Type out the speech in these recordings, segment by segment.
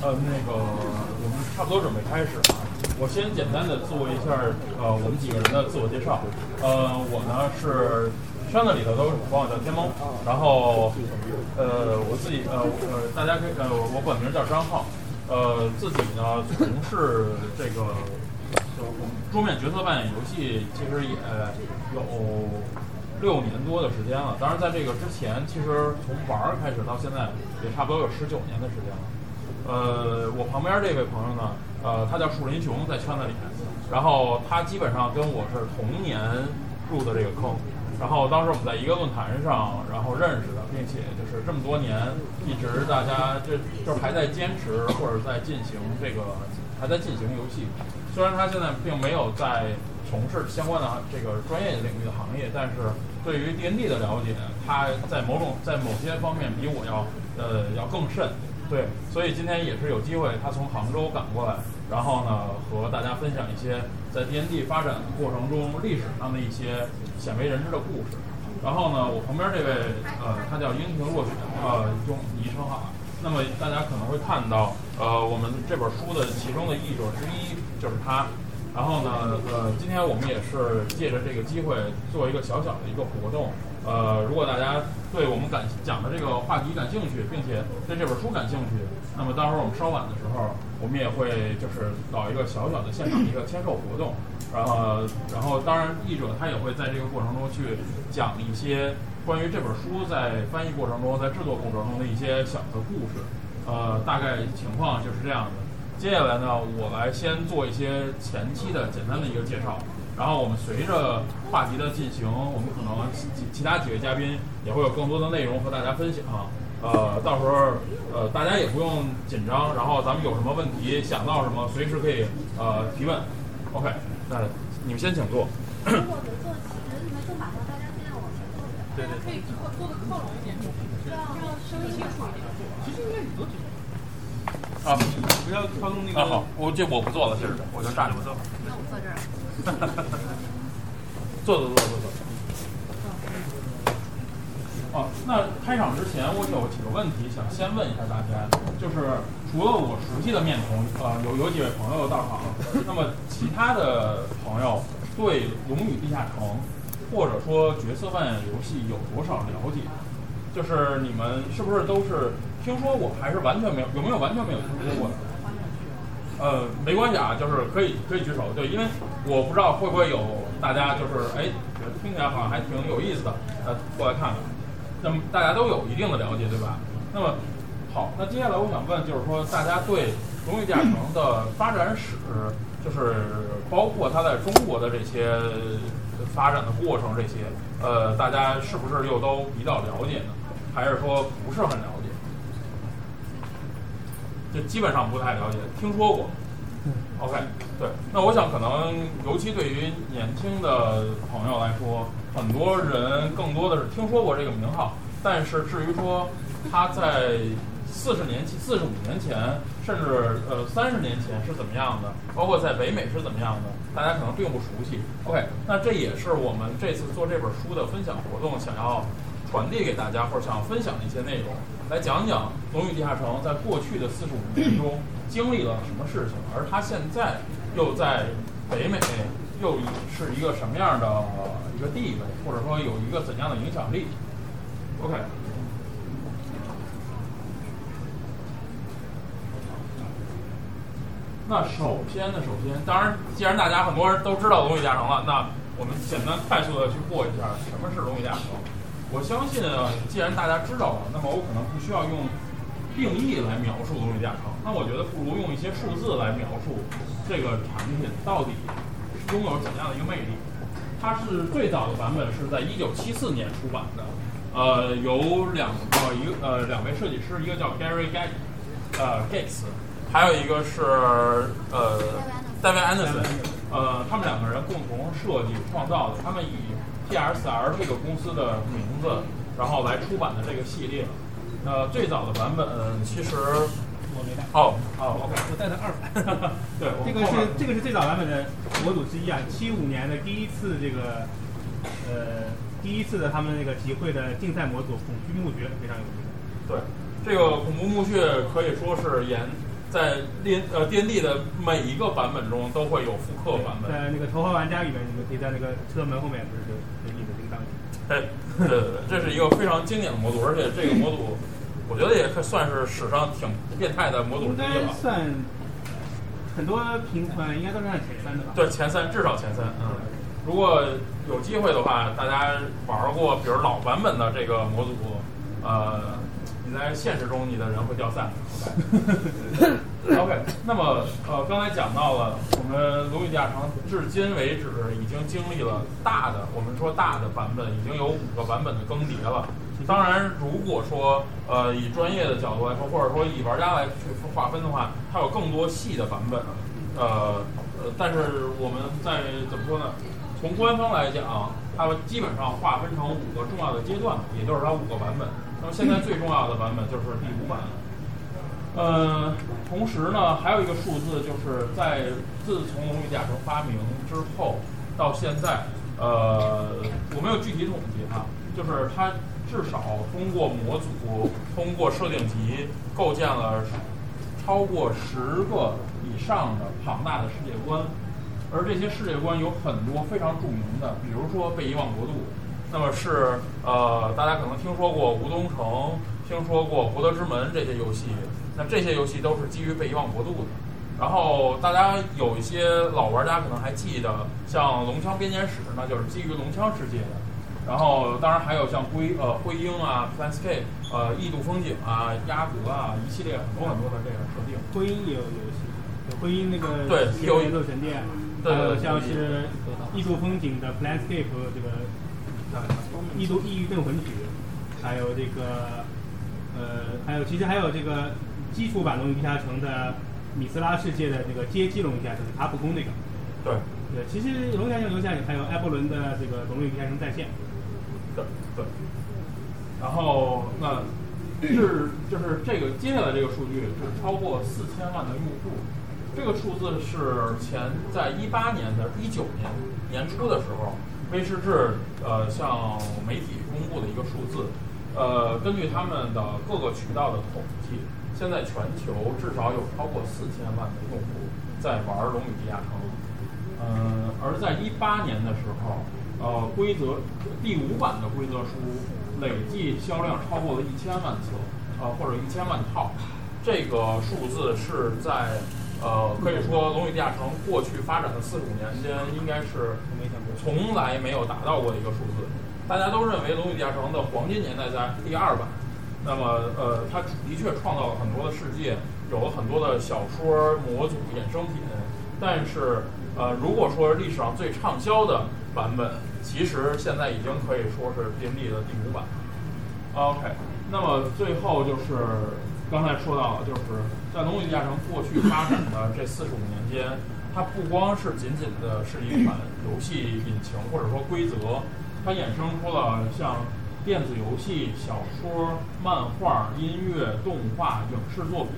呃，那个我们差不多准备开始啊。我先简单的做一下呃我们几个人的自我介绍。呃，我呢是圈子里头都管我叫天猫，然后呃我自己呃呃大家可以呃我本名叫张浩，呃自己呢从事这个就桌面角色扮演游戏其实也有六年多的时间了。当然在这个之前，其实从玩儿开始到现在也差不多有十九年的时间了。呃，我旁边这位朋友呢，呃，他叫树林熊，在圈子里面，然后他基本上跟我是同年入的这个坑，然后当时我们在一个论坛上，然后认识的，并且就是这么多年一直大家就就还在坚持或者在进行这个还在进行游戏，虽然他现在并没有在从事相关的这个专业领域的行业，但是对于 D N D 的了解，他在某种在某些方面比我要呃要更甚。对，所以今天也是有机会，他从杭州赶过来，然后呢，和大家分享一些在 D N D 发展过程中历史上的一些鲜为人知的故事。然后呢，我旁边这位，呃，他叫樱庭若雪，呃，用昵称哈。那么大家可能会看到，呃，我们这本书的其中的译者之一就是他。然后呢，呃，今天我们也是借着这个机会做一个小小的一个活动。呃，如果大家对我们感讲的这个话题感兴趣，并且对这本书感兴趣，那么到时候我们稍晚的时候，我们也会就是搞一个小小的现场的一个签售活动。然后，然后当然译者他也会在这个过程中去讲一些关于这本书在翻译过程中、在制作过程中的一些小的故事。呃，大概情况就是这样的。接下来呢，我来先做一些前期的简单的一个介绍。然后我们随着话题的进行，我们可能其其他几位嘉宾也会有更多的内容和大家分享。呃，到时候呃大家也不用紧张，然后咱们有什么问题想到什么，随时可以呃提问。OK，那你们先请坐。如果能坐，人你们更把大家尽量往前坐点，对对，可以坐坐的靠拢一点，这样这样声音清楚一点。其实应该你坐啊，不要靠动那个。啊好，我这我不坐了，其实，我就站着。不坐。那我坐这儿。坐坐坐坐坐。哦，那开场之前，我有几个问题想先问一下大家，就是除了我熟悉的面孔，呃，有有几位朋友到场，那么其他的朋友对《龙与地下城》或者说角色扮演游戏有多少了解？就是你们是不是都是听说过，还是完全没有？有没有完全没有听说过的？呃，没关系啊，就是可以可以举手，对，因为我不知道会不会有大家就是哎，听起来好像还挺有意思的，呃，过来看看。那么大家都有一定的了解，对吧？那么好，那接下来我想问，就是说大家对《龙与地下城》的发展史，就是包括它在中国的这些发展的过程，这些呃，大家是不是又都比较了解呢？还是说不是很了解？就基本上不太了解，听说过。OK，对，那我想可能，尤其对于年轻的朋友来说，很多人更多的是听说过这个名号，但是至于说他在四十年前、四十五年前，甚至呃三十年前是怎么样的，包括在北美是怎么样的，大家可能并不熟悉。OK，那这也是我们这次做这本书的分享活动想要传递给大家或者想要分享的一些内容。来讲讲《龙与地下城》在过去的四十五年中经历了什么事情，而它现在又在北美又是一个什么样的一个地位，或者说有一个怎样的影响力？OK。那首先呢，首先，当然，既然大家很多人都知道《龙与地下城》了，那我们简单快速的去过一下什么是《龙与地下城》。我相信，既然大家知道了，那么我可能不需要用定义来描述《龙与地下城》。那我觉得不如用一些数字来描述这个产品到底拥有怎样的一个魅力。它是最早的版本是在一九七四年出版的，呃，有两个一呃两位设计师，一个叫 Gary Gage，呃 Gates，还有一个是呃 David Anderson，呃，他们两个人共同设计创造的，他们以 TSR 这个公司的名字，然后来出版的这个系列。呃，最早的版本其实我没带。哦哦，OK，我带的二版。对，这个是这个是最早版本的模组之一啊，七五年的第一次这个呃第一次的他们那个集会的竞赛模组恐惧墓穴非常有名。对，这个恐怖墓穴可以说是延在电呃电力的每一个版本中都会有复刻版本。在那个头号玩家里面，你们可以在那个车门后面不是就就一直铃铛。哎，对对对，这是一个非常经典的模组，而且这个模组，我觉得也可算是史上挺变态的模组之一了。该算很多评团应该都是按前三的吧？对，前三至少前三。嗯，如果有机会的话，大家玩过比如老版本的这个模组，呃，你在现实中你的人会掉散。OK，那么呃，刚才讲到了，我们《龙与地下城》至今为止已经经历了大的，我们说大的版本已经有五个版本的更迭了。当然，如果说呃以专业的角度来说，或者说以玩家来去划分的话，它有更多细的版本。呃呃，但是我们在怎么说呢？从官方来讲，它基本上划分成五个重要的阶段，也就是它五个版本。那么现在最重要的版本就是第五版。呃，同时呢，还有一个数字，就是在自从《龙与地下城》发明之后到现在，呃，我没有具体统计哈，就是它至少通过模组、通过设定集，构建了超过十个以上的庞大的世界观，而这些世界观有很多非常著名的，比如说《被遗忘国度》，那么是呃，大家可能听说过《吴东城》，听说过《博德之门》这些游戏。那这些游戏都是基于《被遗忘国度》的，然后大家有一些老玩家可能还记得，像《龙枪编年史》，那就是基于龙枪世界的。然后当然还有像灰呃灰鹰啊、Planescape 呃异度风景啊、鸭格啊一系列很多很多的这个设定。灰鹰也有游戏，有婚姻那个对有节奏神殿，对还有对像是异度风景的 Planescape 和这个异度异域镇魂曲，还有这个呃还有其实还有这个基础版龙与地下城的米斯拉世界的这个街机龙与地下城，卡普空那个。对对，其实龙与地下城还有艾伯伦的这个龙与地下城在线。对对。然后那是就是这个接下来这个数据是超过四千万的用户，这个数字是前在一八年的一九年年初的时候，威士忌呃向媒体公布的一个数字，呃，根据他们的各个渠道的统计，现在全球至少有超过四千万的用户在玩《龙与地下城》，嗯，而在一八年的时候，呃，规则第五版的规则书累计销量超过了一千万册，呃，或者一千万套，这个数字是在呃，可以说《龙与地下城》过去发展的四十五年间，应该是从来没有达到过的一个数字。大家都认为《龙与地下城》的黄金年代在第二版，那么呃，它的确创造了很多的世界，有了很多的小说、模组、衍生品，但是呃，如果说历史上最畅销的版本，其实现在已经可以说是 D&D 的第五版。OK，那么最后就是刚才说到了，就是在《龙与地下城》过去发展的这四十五年间，它不光是仅仅的是一款游戏引擎或者说规则，它衍生出了像电子游戏、小说、漫画、音乐、动画、影视作品。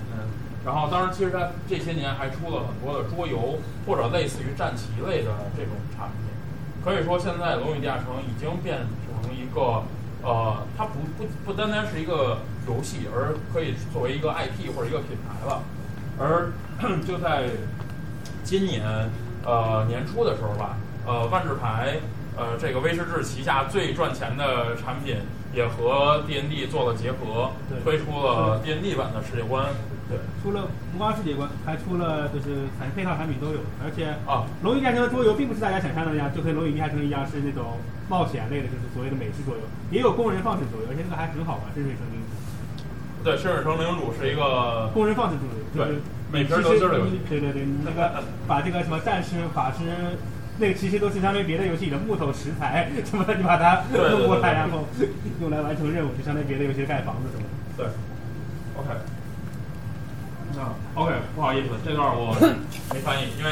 然后，当然，其实它这些年还出了很多的桌游或者类似于战棋类的这种产品。可以说，现在《龙与地下城》已经变成一个，呃，它不不不单单是一个游戏，而可以作为一个 IP 或者一个品牌了。而 就在今年呃年初的时候吧，呃，万智牌呃这个威士忌旗下最赚钱的产品也和 D N D 做了结合，推出了 D N D 版的世界观。对除了不光世界观，还出了就是反正配套产品都有，而且啊，龙与地下城的桌游并不是大家想象的那样，就跟龙与地下城一样是那种冒险类的，就是所谓的美式桌游，也有工人放置桌游，而且那个还很好玩，深水城领主。对，深水城领主是一个工人放置桌游，就是对每瓶其实得心儿的游戏对对对，你那个把这个什么战士、法师，那个其实都是相当于别的游戏里的木头石材什么的，你把它弄过来，然后用来完成任务，就相当于别的游戏盖房子什么的。对，OK。那 OK，不好意思，这段我没翻译，因为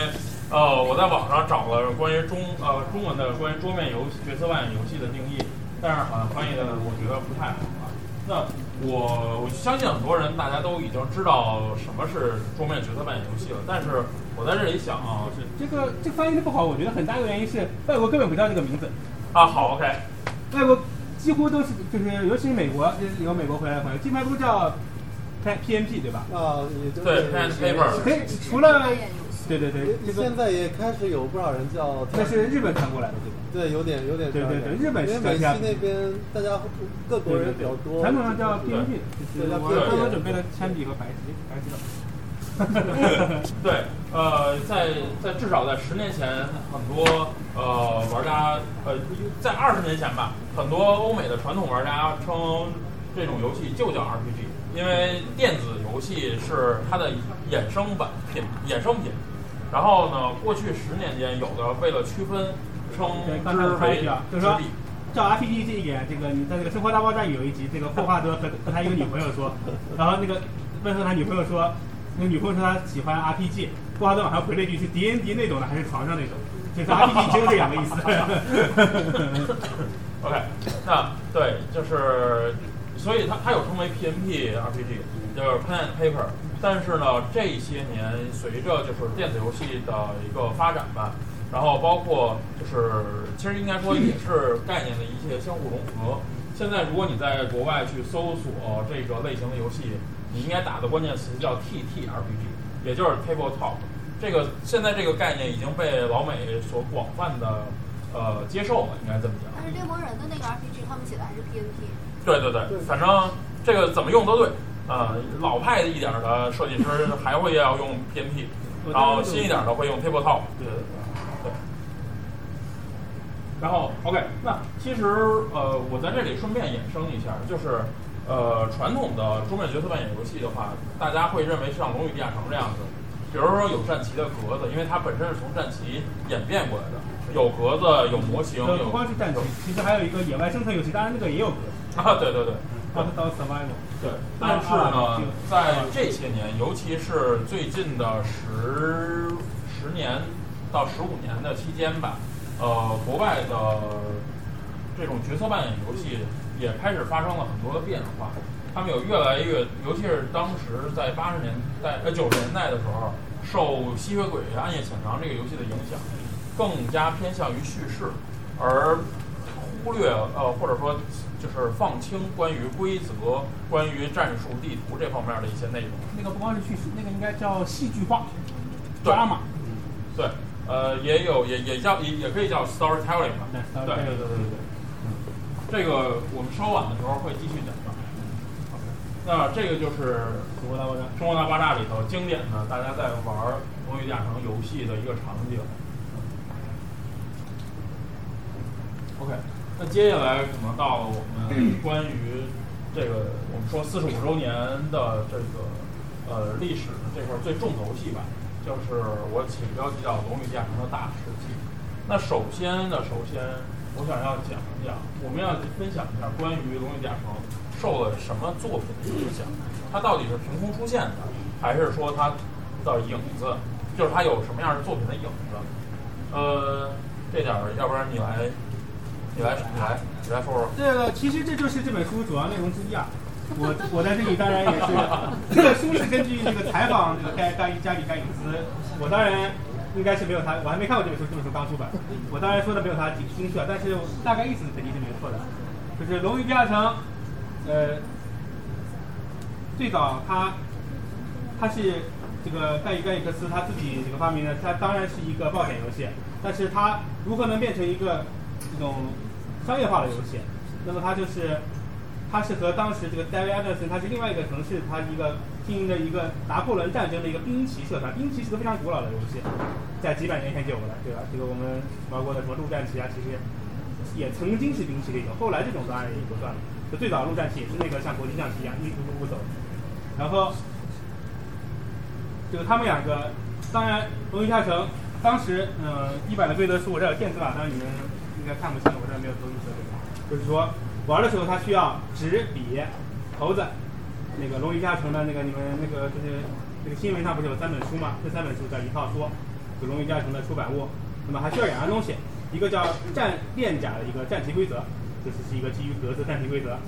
呃我在网上找了关于中呃中文的关于桌面游戏角色扮演游戏的定义，但是好像翻译的我觉得不太好啊。那我我相信很多人大家都已经知道什么是桌面角色扮演游戏了，但是我在这里想啊不是这个这个翻译的不好，我觉得很大一个原因是外国根本不叫这个名字，啊好 OK 外国几乎都是就是尤其是美国，就是有美国回来的朋友，基本上都叫 P PNP 对吧？啊，也对 pen paper 可以除了。对对对，现在也开始有不少人叫，那是日本传过来的对吧？对，有点有点对对对日本因为美西是这样那边大家各国人比较多，传统上叫 PNP，就是对我刚刚准备了铅笔和白纸，白纸了。对，呃，在在至少在十年前，很多呃玩家，呃，在二十年前吧，很多欧美的传统玩家称这种游戏就叫 RPG，因为电子游戏是它的衍生版品、衍生品。然后呢，过去十年间，有的为了区分，称对，刚才我之为说一句啊，就是说。叫 RPG 这一点，这个你在这个《生活大爆炸》有一集，这个霍华德和和他一个女朋友说，然后那个问候他女朋友说，那个女朋友说她喜欢 RPG，霍华德马上回了一句是 D N D 那种的还是床上那种，就是 RPG 只有这两个意思。OK，那对，就是，所以它它有称为 PNP RPG，就是 Pen Paper。但是呢，这些年随着就是电子游戏的一个发展吧，然后包括就是其实应该说也是概念的一些相互融合。现在如果你在国外去搜索这个类型的游戏，你应该打的关键词叫 TTRPG，也就是 Tabletop。这个现在这个概念已经被老美所广泛的呃接受了，应该这么讲。但是猎魔人的那个 RPG 他们写的还是 PNP。对对对，反正这个怎么用都对。呃，老派一点的设计师还会要用 PNP，然后新一点的会用 Tabletop。对对对。然后 OK，那其实呃，我在这里顺便衍生一下，就是呃，传统的桌面角色扮演游戏的话，大家会认为像《龙与地下城》这样子，比如说有战旗的格子，因为它本身是从战旗演变过来的，有格子，有模型，有不光是战棋，其实还有一个野外生存游戏，当然那个也有格子。啊，对对对。到到 survival。对，但是呢，在这些年，尤其是最近的十十年到十五年的期间吧，呃，国外的这种角色扮演游戏也开始发生了很多的变化。他们有越来越，尤其是当时在八十年代、呃九十年代的时候，受《吸血鬼暗夜潜藏》这个游戏的影响，更加偏向于叙事，而忽略呃或者说。就是放清关于规则、关于战术、地图这方面的一些内容。那个不光是叙事，那个应该叫戏剧化，对嘛？对，呃，也有也也叫也也可以叫 storytelling 吧。对对对对对对。这个我们稍晚的时候会继续讲的。那这个就是《生活大爆炸》。《生活大爆炸》里头经典的大家在玩《龙与地下城》游戏的一个场景。OK。那接下来可能到了我们关于这个我们说四十五周年的这个呃历史这块最重头戏吧，就是我起标题叫《龙与地下城的大事记》。那首先呢，首先我想要讲一讲，我们要分享一下关于《龙与地下城》受了什么作品的影响，它到底是凭空出现的，还是说它的影子，就是它有什么样的作品的影子？呃，这点儿要不然你来。你来，你来，你来说说。这个其实这就是这本书主要内容之一啊。我我在这里当然也是，这个书是根据那个采访那个盖盖加里盖里斯，我当然应该是没有他，我还没看过这本书，这本书刚出版，我当然说的没有他精确，但是大概意思肯定是没错的。就是《龙与地下城》，呃，最早他他是这个盖伊盖伊克斯他自己这个发明的，他当然是一个冒险游戏，但是他如何能变成一个这种商业化的游戏，那么它就是，它是和当时这个 David Anderson，它是另外一个城市，它一个经营的一个拿破仑战争的一个兵棋社团。兵棋是个非常古老的游戏，在几百年前就有了，对吧？这个我们玩过的什么陆战棋啊，其实也曾经是兵棋的一种。后来这种当然也不算了，就最早陆战棋也是那个像国际象棋一样一步步步走。然后，就是他们两个，当然龙与下城当时嗯一版的规则书我这有电子版，当然你们。应该看不清，我这没有投影设备。就是说，玩的时候它需要纸、笔、骰子。那个《龙与地下城》的那个你们那个就是这个新闻上不是有三本书嘛？这三本书叫一套书，就《龙与地下城》的出版物。那么还需要两样东西，一个叫战练甲的一个战棋规则，就是是一个基于格子战棋规则，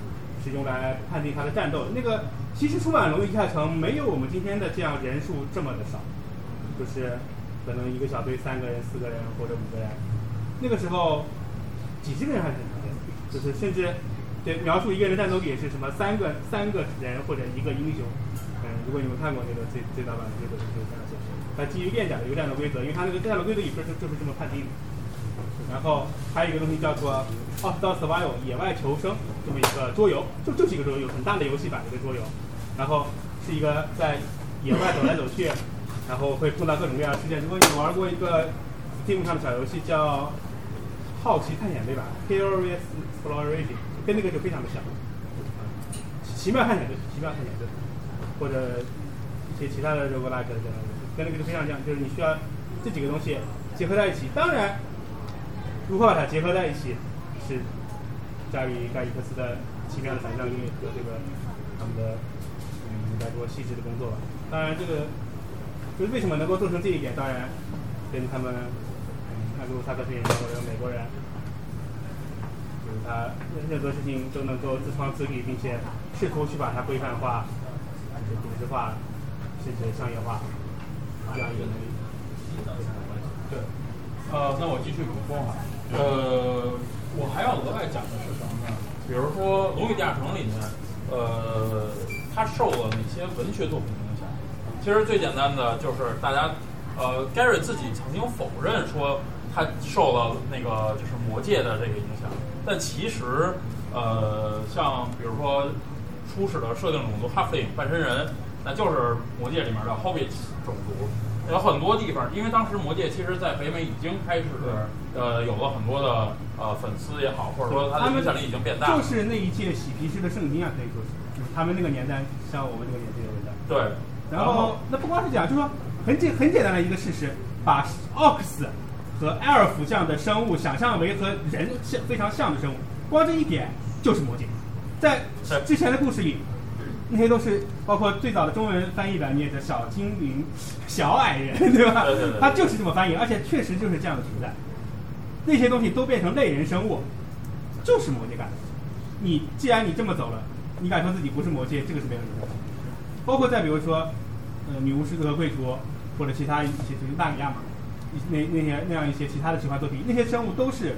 是用来判定它的战斗。那个其实出版《龙与地下城》没有我们今天的这样人数这么的少，就是可能一个小队三个人、四个人或者五个人。那个时候。几十个人还是很常见的，就是甚至对描述一个人战斗力也是什么三个三个人或者一个英雄，嗯如果你们看过那个最最大版的这个就是这样写的，它基于链甲的一个这样的规则，因为它那个这样的规则也是就是这么判定的。然后还有一个东西叫做 Outdoor Survival 野外求生这么一个桌游，就就是一个桌游，很大的游戏版的一个桌游。然后是一个在野外走来走去，然后会碰到各种各样的事件。如果你玩过一个 Steam 上的小游戏叫《好奇探险》对吧？Curious Exploration 跟那个就非常的像。奇妙探险队，奇妙探险队，或者一些其他的 roguelike 这样的，跟那个就非常像，就是你需要这几个东西结合在一起。当然，如何把它结合在一起，是在于盖伊克斯的奇妙的想象力和这个他们的嗯应该说细致的工作吧。当然，这个就是为什么能够做成这一点，当然跟他们嗯安格鲁萨克逊人或者美国人。就是他任任何事情都能够自创自立，并且试图去把它规范化、就是组织化，甚至商业化，这样一个能力。对，呃，那我继续补充哈，呃，我还要额外讲的是什么呢？比如说《龙与地下城》里面，呃，它受了哪些文学作品的影响？其实最简单的就是大家，呃，Gary 自己曾经否认说他受了那个就是《魔界》的这个影响，但其实，呃，像比如说初始的设定种族哈弗林半身人，那就是《魔界》里面的 Hobbit 种族。有很多地方，因为当时《魔界》其实在北美已经开始，呃，有了很多的呃粉丝也好，或者说它的影响力已经变大了。就是那一届喜皮士的圣经啊，可以说是，就是他们那个年代，像我们这个年纪的人代。对，然后那不光是这样，就说很简很简单的一个事实，把奥克斯和埃尔夫这样的生物想象为和人像非常像的生物，光这一点就是魔戒。在之前的故事里，那些都是包括最早的中文翻译版念的小精灵、小矮人，对吧？它就是这么翻译，而且确实就是这样的存在。那些东西都变成类人生物，就是魔戒干的。你既然你这么走了，你敢说自己不是魔界，这个是没有理由的。包括再比如说，呃，女巫、狮子和贵族，或者其他一些就是纳米亚嘛，一那那些那样一些其他的奇幻作品，那些生物都是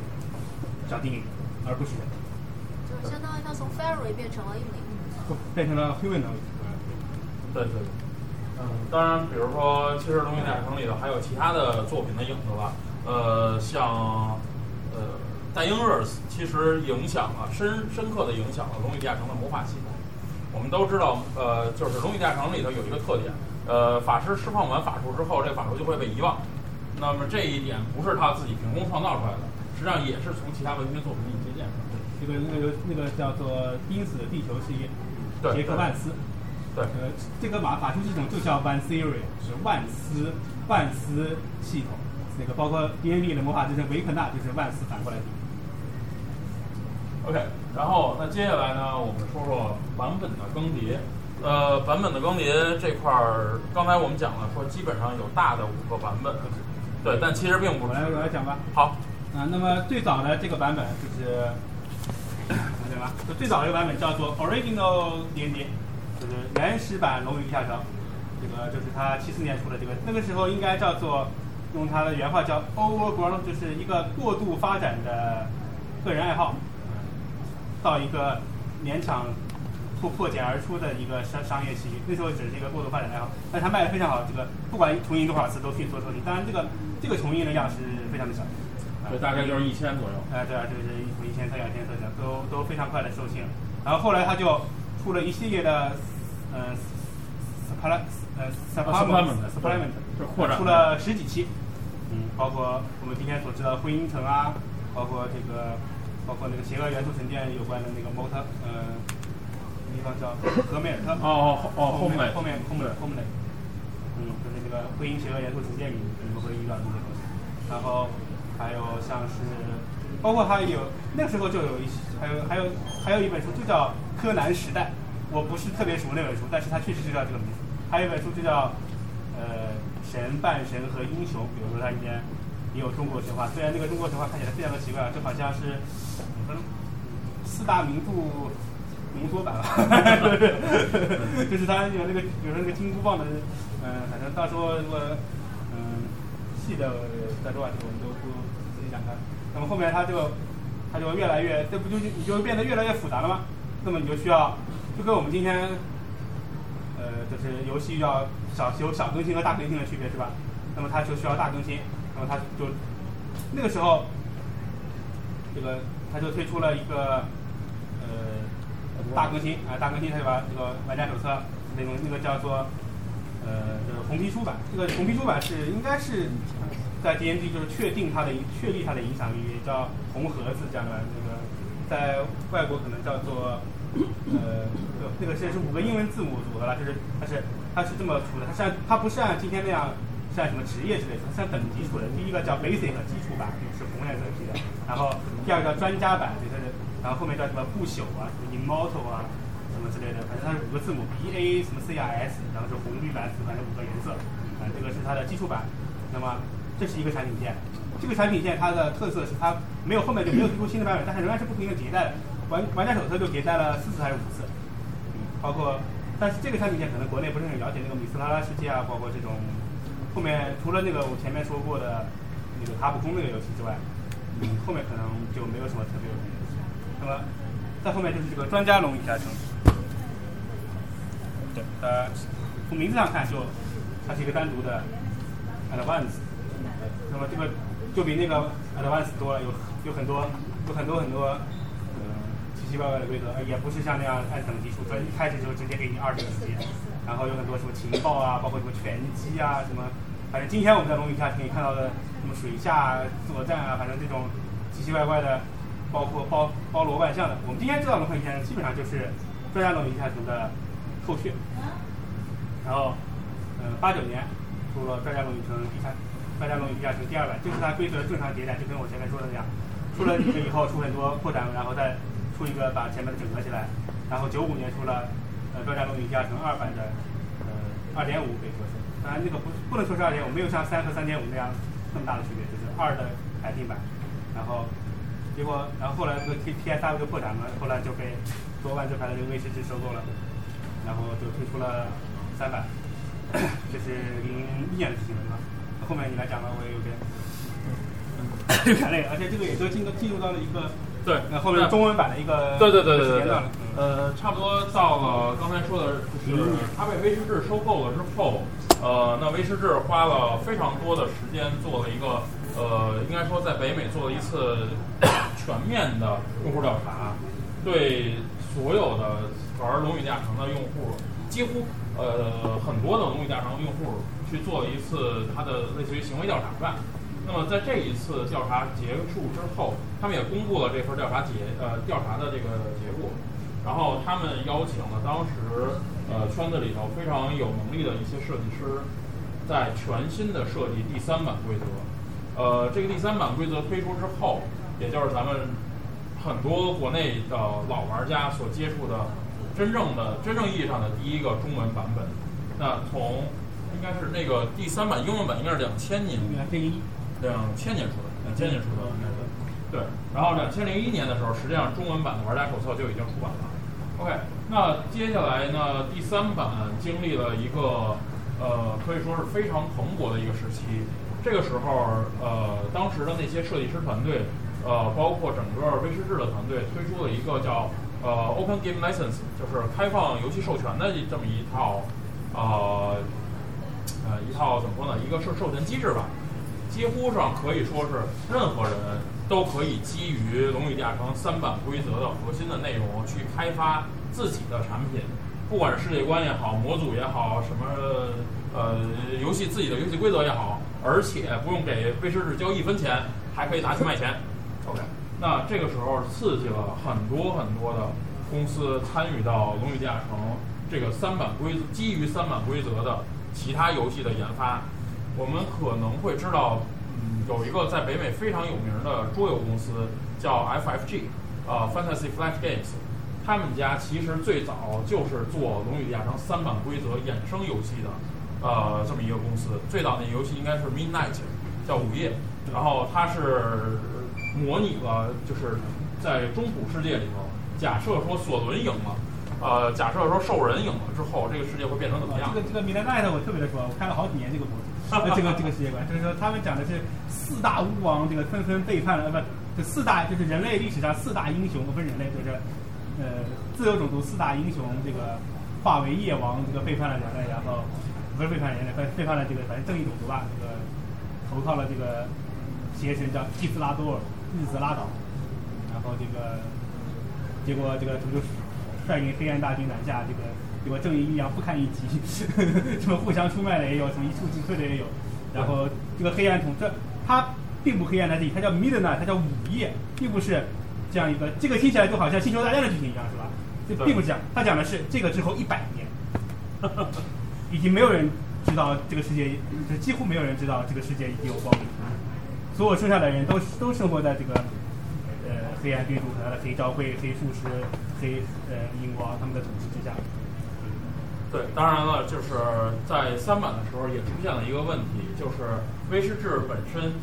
小精灵，而不是人，就相当于他从 fairy 变成了一名。不变成了 human 能力。对对对，嗯，当然，比如说，其实《龙与地下城》里头还有其他的作品的影子吧，呃，像呃，戴英热斯其实影响了深深刻的影响了《龙与地下城》的魔法系统。我们都知道，呃，就是《龙与地下城》里头有一个特点，呃，法师释放完法术之后，这个法术就会被遗忘。那么这一点不是他自己凭空创造出来的，实际上也是从其他文学作品里借鉴的。这个那个那个叫做《濒死的地球》系列，杰克万斯。对，呃，这个马法术系统就叫 One Theory，是万斯万斯系统。那个包括 D N D 的魔法之神维克纳就是万斯反过来读。OK，然后那接下来呢，我们说说版本的更迭。呃，版本的更迭这块儿，刚才我们讲了，说基本上有大的五个版本，对，但其实并不是我来。我来讲吧。好，啊，那么最早的这个版本就是，对吧？就最早的一个版本叫做 Original D&D，就是原始版《龙与地下城》。这个就是他七四年出的这个，那个时候应该叫做用他的原话叫 Overgrown，就是一个过度发展的个人爱好，到一个勉强破破茧而出的一个商商业奇遇。那时候只是一个过度发展的爱好，但是它卖的非常好，这个不管重印多少次都迅速脱离。当然，这个这个重印的量是非常的小。对，大概就是一千左右。哎，对啊，这个是一千三两千色奖，都都非常快的售罄。然后后来他就出了一系列的，呃，supplement，呃，supplement supplement，就扩展出了十几期，嗯，包括我们今天所知道的婚姻城啊，包括这个，包括那个邪恶元素沉淀有关的那个 Mota，呃，地方叫格梅尔特。哦哦哦后面后面后面后面嗯，就是那个婚姻邪恶元素神殿里你们会遇到的那些东西。然后还有像是，包括还有那个时候就有一些，还有还有还有一本书就叫《柯南时代》，我不是特别熟那本书，但是它确实就叫这个名字。还有一本书就叫呃神半神和英雄，比如说它里面也有中国神话，虽然那个中国神话看起来非常的奇怪，啊，就好像是嗯四大名著。浓缩版吧，就是它有那个，比如说那个金箍棒的，嗯、反正到时候如果嗯细的再说吧，这个我们都不仔细展开。那么后面它就它就越来越，这不就你就变得越来越复杂了吗？那么你就需要，就跟我们今天呃呃，就是游戏要小有小更新和大更新的区别是吧？那么它就需要大更新，那么它就那个时候，这个它就推出了一个呃大更新啊，大更新它就把这个玩家手册那种那个叫做呃这个红皮书版，这个红皮书版是应该是在 D N D 就是确定它的确立它的影响力，也叫红盒子这样的那个，在外国可能叫做呃那个是是五个英文字母组合了，就是它是它是这么出的，它是按它不是按今天那样是按什么职业之类的，它是按等级出的。第一个叫 Basic 基础版是红颜色皮的，然后第二个叫专家版，就是然后后面叫什么不朽啊，什么 Immortal 啊。什么之类的，反正它是五个字母 B A 什么 C R S，然后是红绿蓝紫，反正五个颜色，啊，这个是它的基础版。那么这是一个产品线，这个产品线它的特色是它没有后面就没有推出新的版本，但是仍然是不停的迭代。玩玩家手册就迭代了四次还是五次，包括，但是这个产品线可能国内不是很了解那个米斯拉拉世界啊，包括这种后面除了那个我前面说过的那个卡普空那个游戏之外，嗯，后面可能就没有什么特别有名那么再后面就是这个专家龙与地下城。对，呃，从名字上看就，它是一个单独的 advance，那么这个就比那个 advance 多了，有有很多有很多很多，呃，奇奇怪怪的规则，也不是像那样按等级数分，一开始就直接给你二十等级，然后有很多什么情报啊，包括什么拳击啊，什么，反正今天我们在龙与下城里看到的什么水下作战啊，反正这种奇奇怪怪的，包括包包罗万象的，我们今天知道龙与地下城基本上就是专家龙与地下城的。后续，然后，呃，八九年出了《专家龙与城》第三，《专家龙与地下城》第二版，就是它规则正常迭代，就跟我前面说的那样，出了一个以后出很多扩展，然后再出一个把前面的整合起来，然后九五年出了呃《专家龙与地下城》二版的，呃，二点五可以说是，当然那个不不能说是二点五，没有像三和三点五那样那么大的区别，就是二的改进版，然后结果然后后来这个 T S R 就破产了，后来就被多万这牌的这个威士忌收购了。然后就推出了三版，这是零一年的事情了，是吧？后面你来讲吧，我也有点有点 累，而且这个也都进进入到了一个对，那后面中文版的一个对对对对对时间段了。呃，差不多到了刚才说的，就是它被威士忌收购了之后，呃，那威士忌花了非常多的时间做了一个，呃，应该说在北美做了一次 全面的用户调查，对所有的。玩《龙与地下城》的用户，几乎呃很多的《龙与地下城》用户去做了一次他的类似于行为调查吧。那么在这一次调查结束之后，他们也公布了这份调查结呃调查的这个结果。然后他们邀请了当时呃圈子里头非常有能力的一些设计师，在全新的设计第三版规则。呃，这个第三版规则推出之后，也就是咱们很多国内的老玩家所接触的。真正的、真正意义上的第一个中文版本，那从应该是那个第三版英文版应该是两千年，两千一，两千年出的，两千年出的应该是，对。然后两千零一年的时候，实际上中文版的玩家手册就已经出版了。OK，那接下来呢，第三版经历了一个呃可以说是非常蓬勃的一个时期。这个时候，呃，当时的那些设计师团队，呃，包括整个威士忌的团队，推出了一个叫。呃，Open Game License 就是开放游戏授权的这么一套，呃，呃，一套怎么说呢？一个授授权机制吧。几乎上可以说是任何人都可以基于《龙与地下城》三版规则的核心的内容去开发自己的产品，不管是世界观也好，模组也好，什么呃游戏自己的游戏规则也好，而且不用给威士忌交一分钱，还可以拿去卖钱。OK。那这个时候刺激了很多很多的公司参与到《龙与地下城》这个三板规则基于三板规则的其他游戏的研发。我们可能会知道，嗯，有一个在北美非常有名的桌游公司叫 FFG，呃，Fantasy Flight Games，他们家其实最早就是做《龙与地下城》三版规则衍生游戏的，呃，这么一个公司。最早的游戏应该是 Midnight，叫午夜，然后它是。模拟了，就是在中古世界里头，假设说索伦赢了，呃，假设说兽人赢了之后，这个世界会变成怎么样？这个这个米兰奈特我特别的说，我看了好几年这个博主，这个这个世界观，就是说他们讲的是四大巫王这个纷纷背叛了，呃，不，这四大就是人类历史上四大英雄，不是人类，就是呃自由种族四大英雄这个化为夜王，这个背叛了人类，然后不是背叛人类，背背叛了这个反正正义种族吧，这个投靠了这个邪神叫蒂斯拉多尔，日子拉倒，然后这个结果这个他们就率领黑暗大军南下，这个结果正义力量不堪一击，什么互相出卖的也有，什么一触即溃的也有，然后这个黑暗统治它并不黑暗在这里，它叫 midnight，它叫午夜，并不是这样一个，这个听起来就好像星球大战的剧情一样，是吧？这并不是这样，它讲的是这个之后一百年，已经没有人知道这个世界，就几乎没有人知道这个世界已经有光明，所有剩下的人都都生活在这个呃黑暗君主和他的黑昭会、黑术师、黑呃鹰王他们的统治之下。对，当然了，就是在三版的时候也出现了一个问题，就是威士忌本身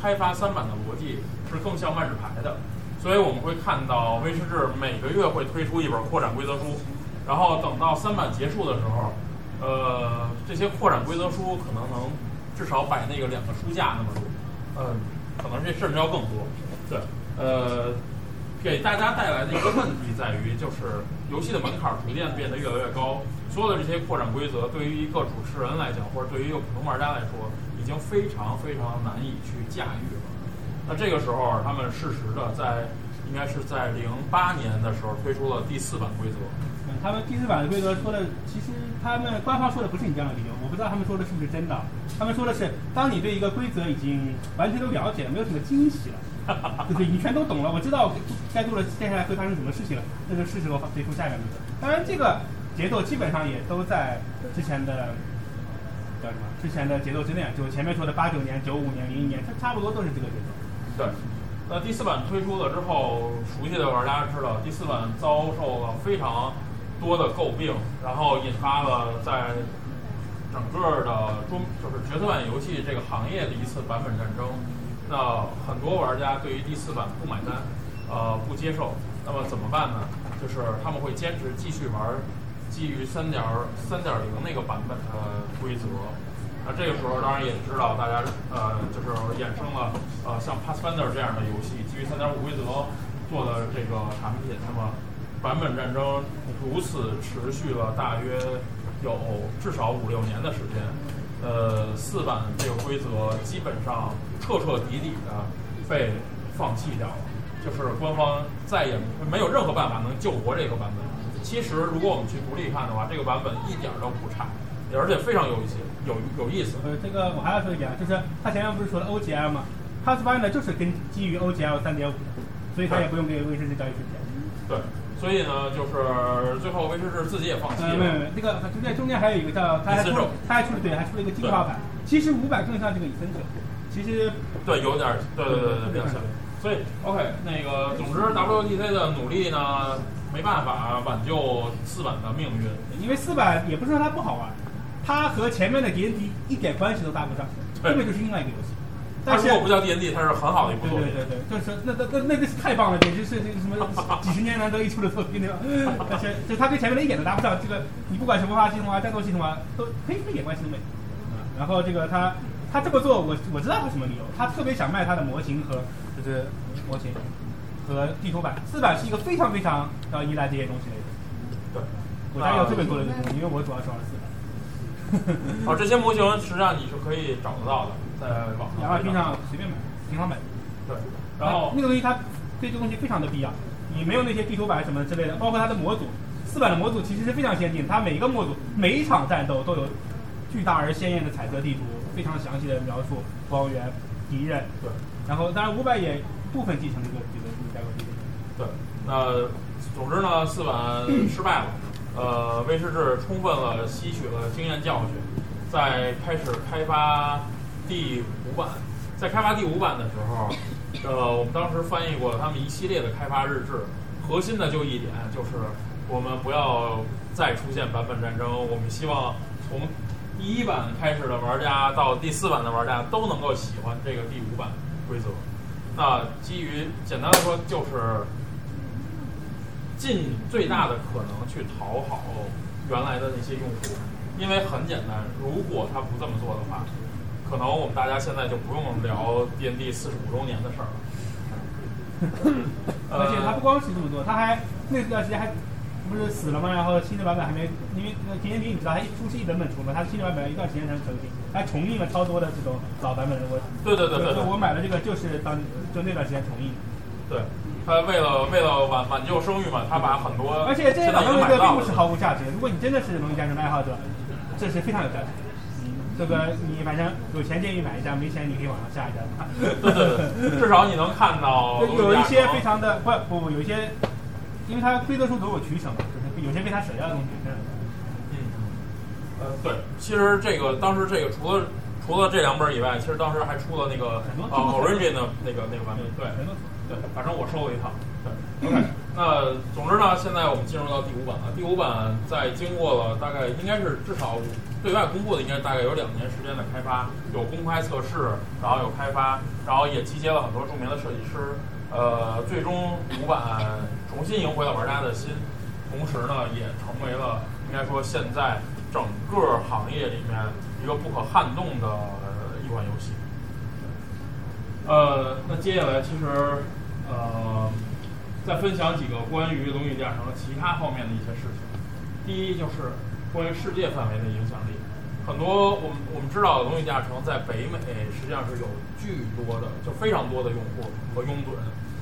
开发三版的逻辑是更像万智牌的，所以我们会看到威士忌每个月会推出一本扩展规则书，然后等到三版结束的时候，呃，这些扩展规则书可能能至少摆那个两个书架那么多，嗯、可能这甚至要更多。对，呃，给大家带来的一个问题在于，就是游戏的门槛逐渐变得越来越高，所有的这些扩展规则对于一个主持人来讲，或者对于一个普通玩家来说，已经非常非常难以去驾驭了。那这个时候，他们适时的在应该是在零八年的时候推出了第四版规则。嗯，他们第四版的规则说的，其实他们官方说的不是你这样的理由，我不知道他们说的是不是真的。他们说的是，当你对一个规则已经完全都了解了，没有什么惊喜了，就是你全都懂了，我知道该做的接下来会发生什么事情了，那就是时候推出下一个规则。当然，这个节奏基本上也都在之前的叫什么？之前的节奏之内，就前面说的八九年、九五年、零一年，它差不多都是这个节奏。对，那第四版推出了之后，熟悉的玩家知道，第四版遭受了非常多的诟病，然后引发了在整个的中就是角色扮演游戏这个行业的一次版本战争。那很多玩家对于第四版不买单，呃，不接受。那么怎么办呢？就是他们会坚持继续玩基于三点三点零那个版本的规则。那这个时候当然也知道大家呃就是衍生了呃像 Pathfinder 这样的游戏，基于三点五规则做的这个产品。那么版本战争如此持续了大约有至少五六年的时间。呃，四版这个规则基本上彻彻底底的被放弃掉了，就是官方再也没有任何办法能救活这个版本。其实，如果我们去独立看的话，这个版本一点儿都不差，而且非常有意思，有有意思。呃，这个我还要说一点，就是他前面不是说了 OGL 吗？Pathfinder 就是跟基于 OGL 三点五的，所以他也不用给威士忌交易时间。对，所以呢，就是最后威士忌自己也放弃呃，没有没了。有，这个中间中间还有一个叫，他还出他还出了对，还出了一个进化版。其实五百更像这个以森者，其实对，有点儿，对对对对，比较像。所以，OK，那个，总之，WTC 的努力呢，没办法挽救四版的命运。因为四版也不是说它不好玩，它和前面的 D&D 一点关系都搭不上，对根本就是另外一个游戏。但是它如果不叫 D N D，它是很好的一部对作品。对对对，就是那那那那个是太棒了，简直是那个什么 几十年难得一出的作品对吧？而且就它跟前面的一点都搭不上，这个你不管什么化系统啊、战斗系统啊，都可以一点关系都没有。然后这个他他这么做，我我知道他什么理由，他特别想卖他的模型和就是模型和地图版。四版是一个非常非常要依赖这些东西的。对。我家有这本做的这个，因为我主要是玩四版。哦，这些模型实际上你是可以找得到的，在网上。亚马逊上随便买，平常买。对，然后那个东西它对这个东西非常的必要，你没有那些地图版什么之类的，包括它的模组，四版的模组其实是非常先进的，它每一个模组每一场战斗都有巨大而鲜艳的彩色地图，非常详细的描述光源、敌人。对然后当然五百也部分继承这个这个这个架构。对，那总之呢，四版失败了。呃，威士忌充分了吸取了经验教训，在开始开发第五版，在开发第五版的时候，呃，我们当时翻译过他们一系列的开发日志，核心的就一点，就是我们不要再出现版本战争，我们希望从第一版开始的玩家到第四版的玩家都能够喜欢这个第五版规则。那基于简单的说，就是尽最大的可能去讨好原来的那些用户，因为很简单，如果他不这么做的话，可能我们大家现在就不用聊 D N D 四十五周年的事儿了。而且他不光是这么多，他还那段时间还不是死了吗？然后新的版本还没，因为那甜甜皮你知道，它一出是一本本出嘛，它新的版本一段时间才能更新，还重印了超多的这种老版本的。我对对对对对就我买的这个就是当就那段时间重印。对，他为了为了挽挽救声誉嘛，他把很多而且这些现在已经老东西买到了并不是毫无价值。如果你真的是龙与地下城的爱好者，这是非常有价值。嗯，这个你反正有钱建议买一张，没钱你可以网上下一张。对对对，至少你能看到 有一些非常的不不不，有一些，因为它规则书都有取舍嘛，就是有些被它舍掉的东西。嗯，呃，对，其实这个当时这个除了除了这两本以外，其实当时还出了那个很多呃 Origin 的那个那个版本，对对，反正我收了一套。对，OK，那总之呢，现在我们进入到第五版了。第五版在经过了大概应该是至少对外公布的，应该大概有两年时间的开发，有公开测试，然后有开发，然后也集结了很多著名的设计师。呃，最终五版重新赢回了玩家的心，同时呢，也成为了应该说现在整个行业里面一个不可撼动的一款游戏。呃，那接下来其实呃，再分享几个关于《龙与地下城》其他方面的一些事情。第一就是关于世界范围的影响力，很多我们我们知道，《龙与地下城》在北美实际上是有巨多的，就非常多的用户和拥趸。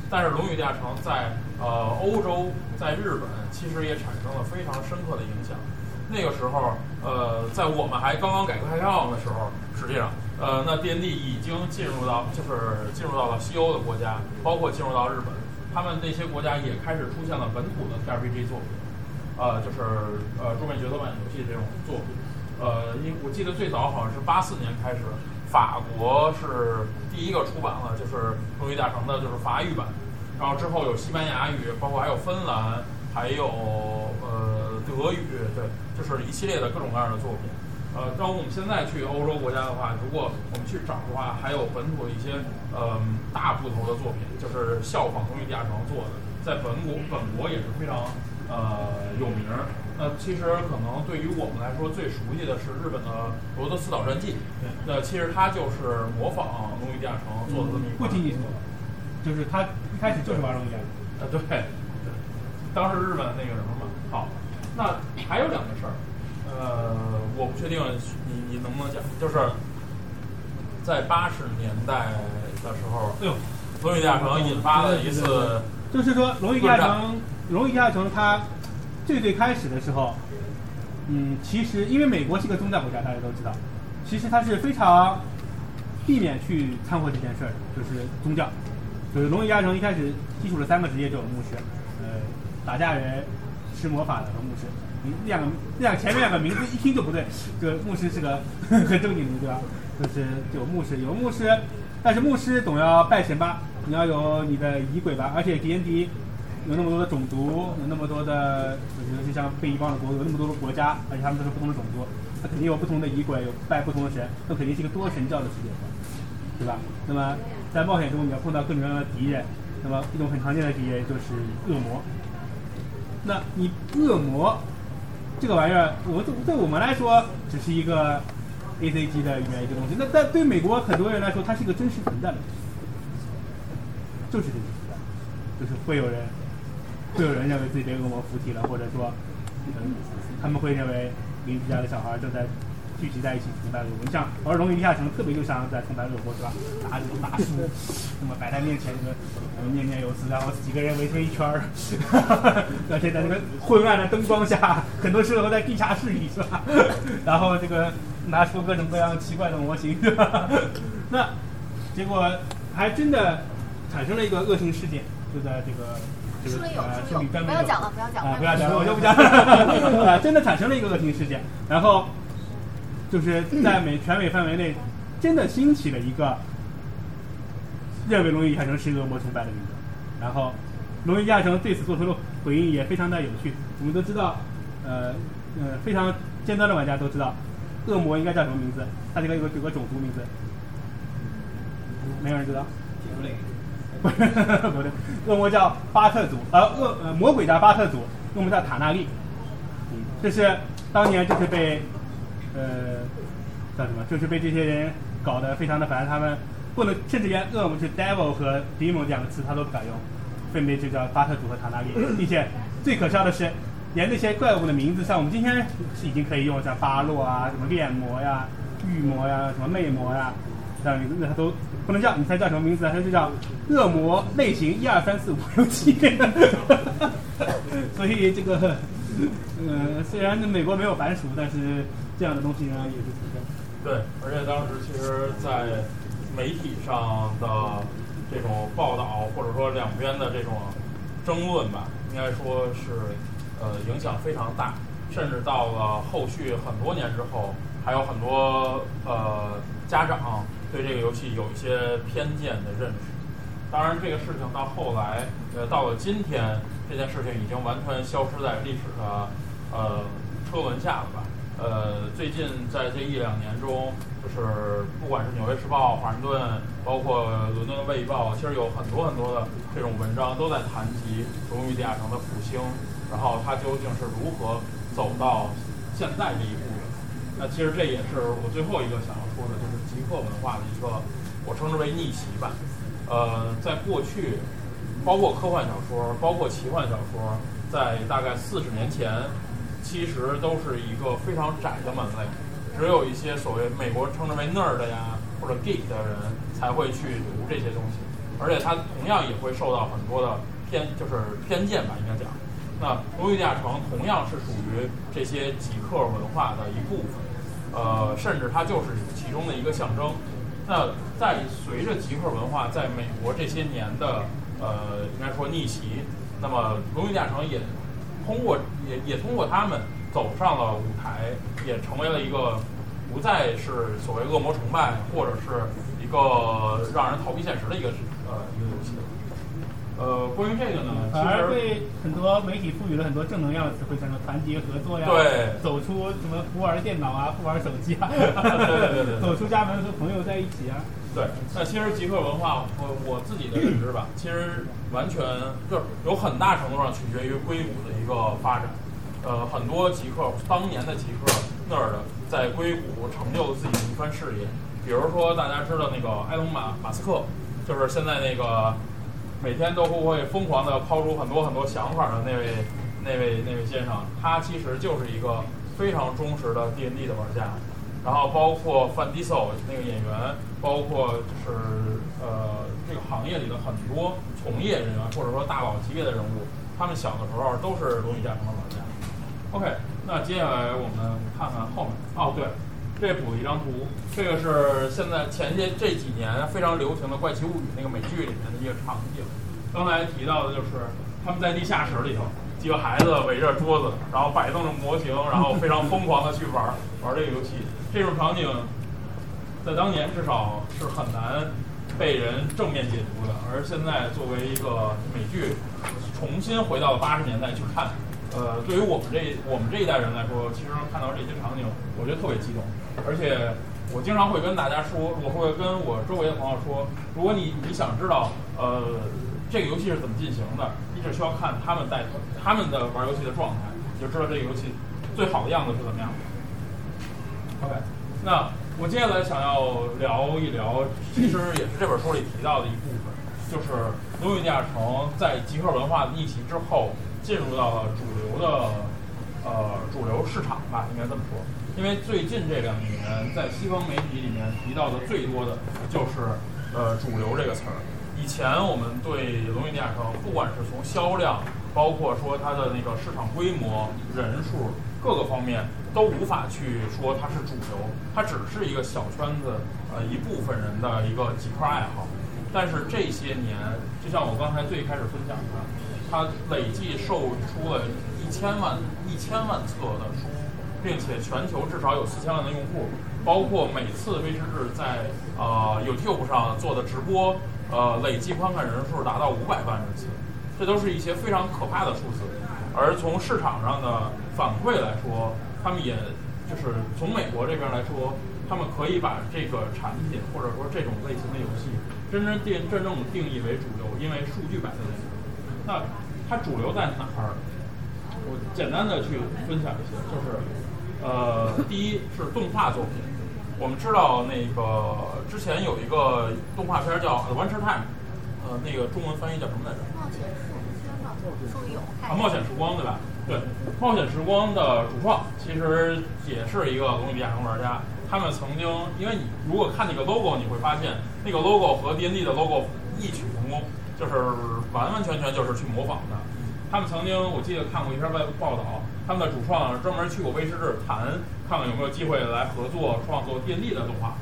但是《龙宇驾乘在》呃欧洲，在日本其实也产生了非常深刻的影响。那个时候，呃，在我们还刚刚改革开放的时候，实际上，呃，那 D N D 已经进入到就是进入到了西欧的国家，包括进入到日本，他们那些国家也开始出现了本土的 T R P G 作品，呃，就是呃桌面角色扮演游戏这种作品。呃，因我记得最早好像是八四年开始，法国是第一个出版了，就是《龙与地下城》的就是法语版，然后之后有西班牙语，包括还有芬兰，还有呃德语，对，就是一系列的各种各样的作品。呃，当我们现在去欧洲国家的话，如果我们去找的话，还有本土的一些呃大部头的作品，就是效仿《龙与地下城》做的，在本国本国也是非常呃有名儿。那其实可能对于我们来说最熟悉的是日本的《罗德斯岛战记》，对那其实它就是模仿《龙与地下城》做的这么一不款仅仅是，就是它一开始就是玩龙与地下城。呃，对，对，当时日本那个什么嘛。好，那还有两个事儿，呃，我不确定你你能不能讲，就是在八十年代的时候，哎呦，龙与地下城引发了一次，就是说《龙与地下城》，《龙与地下城》它最最开始的时候，嗯，其实因为美国是个宗教国家，大家都知道，其实它是非常避免去掺和这件事儿的，就是宗教。就是《龙与地下城》一开始基础的三个职业，就有牧师，呃，打架人、施魔法的和牧师。你两个这两前面两个名字一听就不对，这牧师是个 很正经的，对吧？就是有牧师，有牧师，但是牧师总要拜神吧，你要有你的仪轨吧，而且 D N D 有那么多的种族，有那么多的，尤其像被遗忘的国，有那么多的国家，而且他们都是不同的种族，那肯定有不同的仪轨，有拜不同的神，那肯定是一个多神教的世界观，对吧？那么在冒险中你要碰到各种各样的敌人，那么一种很常见的敌人就是恶魔。那你恶魔这个玩意儿，我对对我们来说只是一个 A C G 的里面一个东西，那但对美国很多人来说，它是一个真实存在的，就是这个存在，就是会有人会有人认为自己被恶魔附体了，或者说，嗯，他们会认为邻居家的小孩正在聚集在一起崇拜恶魔。你像玩《龙与地下城》，特别就像在崇拜恶魔，是吧？拿着这种大树，那么摆在面前，这个念念有词，然后几个人围成一圈儿，而且在那个昏暗的灯光下，很多时候在地下室里，是吧？然后这个拿出各种各样奇怪的模型，是吧？那结果还真的产生了一个恶性事件，就在这个。这个书里有呃，书里有是里专门不要讲了不要讲了啊，不要讲了，我就不讲了。啊，真的产生了一个恶性事件，然后就是在美全美范围内，真的兴起了一个认为《龙与地下城》是恶魔崇拜的民族。然后，《龙与地下城》对此做出了回应，也非常的有趣。我们都知道，呃呃，非常尖端的玩家都知道，恶魔应该叫什么名字？它这个有个有个种族名字，没有人知道。不不对，恶魔叫巴特祖，呃恶呃魔鬼叫巴特祖，恶魔叫塔纳利。嗯，这是当年就是被呃叫什么？就是被这些人搞得非常的烦，他们不能甚至连恶魔是 devil 和 demon 两个词他都不敢用，分别就叫巴特祖和塔纳利，并且最可笑的是，连那些怪物的名字，像我们今天是已经可以用像巴洛啊、什么炼魔呀、御魔呀、什么魅魔呀这样的名字，那它都不能叫，你猜叫什么名字？它就叫恶魔类型一二三四五六七。所以这个，呃，虽然美国没有白鼠，但是这样的东西呢也是存在。对，而且当时其实，在媒体上的这种报道，或者说两边的这种争论吧，应该说是呃影响非常大，甚至到了后续很多年之后，还有很多呃家长对这个游戏有一些偏见的认识。当然，这个事情到后来，呃，到了今天，这件事情已经完全消失在历史的呃车轮下了吧。呃，最近在这一两年中，就是不管是《纽约时报》、华盛顿，包括伦敦的《卫报》，其实有很多很多的这种文章都在谈及荣誉地下城的复兴，然后它究竟是如何走到现在这一步的。那其实这也是我最后一个想要说的，就是客文化的一个，我称之为逆袭吧。呃，在过去，包括科幻小说，包括奇幻小说，在大概四十年前。其实都是一个非常窄的门类，只有一些所谓美国称之为 nerd 呀或者 geek 的人才会去读这些东西，而且它同样也会受到很多的偏，就是偏见吧，应该讲。那《荣誉地下城》同样是属于这些极客文化的一部分，呃，甚至它就是其中的一个象征。那在随着极客文化在美国这些年的呃，应该说逆袭，那么《荣誉地下城》也。通过也也通过他们走上了舞台，也成为了一个不再是所谓恶魔崇拜，或者是一个让人逃避现实的一个呃一个游戏。呃，关于这个呢，反而被很多媒体赋予了很多正能量的词汇，像什么团结合作呀，对，走出什么不玩电脑啊，不玩手机啊，对对对，走出家门和朋友在一起啊。对，那其实极客文化，我我自己的认知吧，其实完全就是有很大程度上取决于硅谷的一个发展。呃，很多极客当年的极客那儿的，在硅谷成就了自己的一番事业。比如说大家知道那个埃隆马马斯克，就是现在那个每天都会疯狂的抛出很多很多想法的那位那位那位先生，他其实就是一个非常忠实的 D N D 的玩家。然后包括范迪索那个演员，包括就是呃这个行业里的很多从业人员或者说大佬级别的人物，他们小的时候都是《龙与地下城》的玩家。OK，那接下来我们看看后面。哦，对，这补一张图，这个是现在前些这几年非常流行的《怪奇物语》那个美剧里面的一个场景。刚才提到的就是他们在地下室里头。几个孩子围着桌子，然后摆动着模型，然后非常疯狂的去玩玩这个游戏。这种场景在当年至少是很难被人正面解读的，而现在作为一个美剧重新回到了八十年代去看，呃，对于我们这我们这一代人来说，其实看到这些场景，我觉得特别激动。而且我经常会跟大家说，我会跟我周围的朋友说，如果你你想知道，呃。这个游戏是怎么进行的？你只需要看他们带他们的玩游戏的状态，你就知道这个游戏最好的样子是怎么样的。OK，那我接下来想要聊一聊，其实也是这本书里提到的一部分，就是《龙与地下城》在极客文化的逆袭之后，进入到了主流的呃主流市场吧，应该这么说。因为最近这两年，在西方媒体里面提到的最多的就是呃“主流”这个词儿。以前我们对《龙与地下城》，不管是从销量，包括说它的那个市场规模、人数各个方面，都无法去说它是主流，它只是一个小圈子，呃一部分人的一个极客爱好。但是这些年，就像我刚才最开始分享的，它累计售出了一千万、一千万册的书，并且全球至少有四千万的用户，包括每次威士忌在呃 YouTube 上做的直播。呃，累计观看人数达到五百万人次，这都是一些非常可怕的数字。而从市场上的反馈来说，他们也就是从美国这边来说，他们可以把这个产品或者说这种类型的游戏真正定真正定义为主流，因为数据摆在那里。那它主流在哪儿？我简单的去分享一些，就是呃，第一是动画作品。我们知道那个之前有一个动画片叫《Adventure Time》，呃，那个中文翻译叫什么来着？冒险时光，啊，冒险时光对吧？对，冒险时光的主创其实也是一个《龙与地下城》玩家。他们曾经，因为你如果看那个 logo，你会发现那个 logo 和 D N D 的 logo 异曲同工，就是完完全全就是去模仿的。他们曾经，我记得看过一篇报报道，他们的主创专门去过威士忌谈，看看有没有机会来合作创作电力的动画。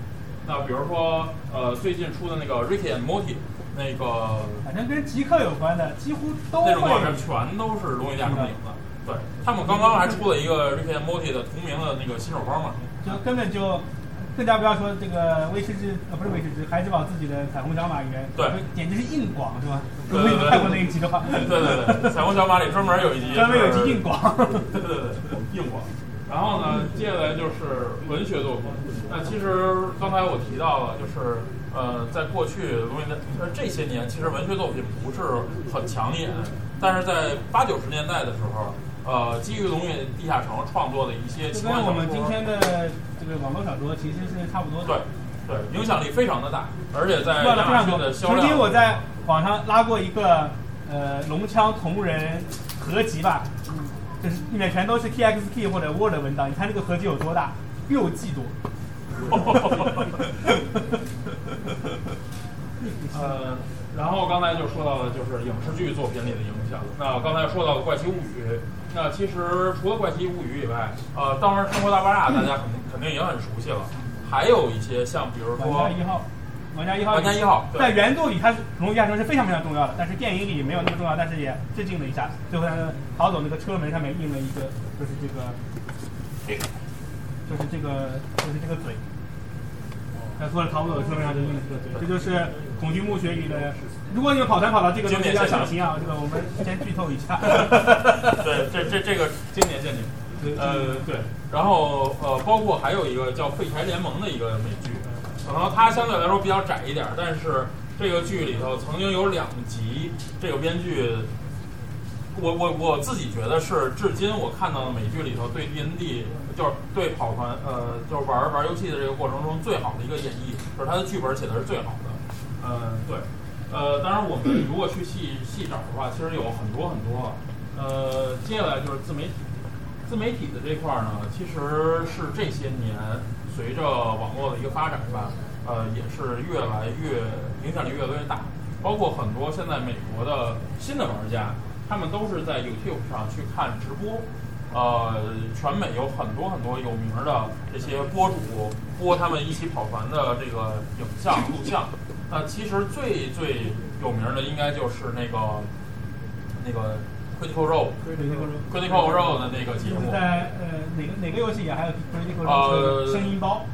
那比如说，呃，最近出的那个 Ricky and Morty，那个反正跟极客有关的，几乎都那种画会面全都是《龙与地下城》的影子。对他们刚刚还出了一个 Ricky and Morty 的同名的那个新手包嘛。就根本就更加不要说这个威士忌呃不是威士忌，海之宝自己的彩虹小马里面，对，简直是硬广是吧？对对对如果你看过那一集的话，对对对，彩虹小马里专门有一集，专门有一集硬广。对对对，硬广。然后呢，接下来就是文学作品。那其实刚才我提到了，就是呃，在过去龙与呃这些年，其实文学作品不是很抢眼，但是在八九十年代的时候。呃，基于《龙与地下城》创作的一些奇幻小说，跟我们今天的这个网络小说其实是差不多的。对，对，影响力非常的大，而且在亚马逊的销量。曾经我在网上拉过一个呃龙枪同人合集吧，嗯，就是里面全都是 TXT 或者 Word 文档，你看这个合集有多大？六 G 多。呃，然后刚才就说到的就是影视剧作品里的影响。那刚才说到了《怪奇物语》。那其实除了《怪奇物语》以外，呃，当然《生活大爆炸》大家肯定肯定也很熟悉了，还有一些像比如说《玩家一号》，玩家一号，玩家一号，在原著里它是《龙与地下城》是非常非常重要的，但是电影里没有那么重要，但是也致敬了一下。最后他逃走那个车门上面印了一个，就是这个，就是这个，就是这个嘴。他说了逃不走的车门上就印了这个嘴，这就是恐惧墓穴里的。如果你们跑团跑到这个，要小心啊！这个我们 先剧透一下。对，这这这个经典陷阱。呃，对。然后呃，包括还有一个叫《废柴联盟》的一个美剧，可能它相对来说比较窄一点，但是这个剧里头曾经有两集，这个编剧，我我我自己觉得是至今我看到的美剧里头对 D N D 就是对跑团呃就是玩玩游戏的这个过程中最好的一个演绎，就是它的剧本写的是最好的。嗯，对。呃，当然，我们如果去细细找的话，其实有很多很多。呃，接下来就是自媒体，自媒体的这块儿呢，其实是这些年随着网络的一个发展是吧，呃，也是越来越影响力越来越大。包括很多现在美国的新的玩家，他们都是在 YouTube 上去看直播。呃，全美有很多很多有名的这些播主播他们一起跑团的这个影像录像。那其实最最有名的应该就是那个那个 Critical Role，Critical Role 的那个节目。在呃哪个哪个游戏也还有 Critical Role 声音包。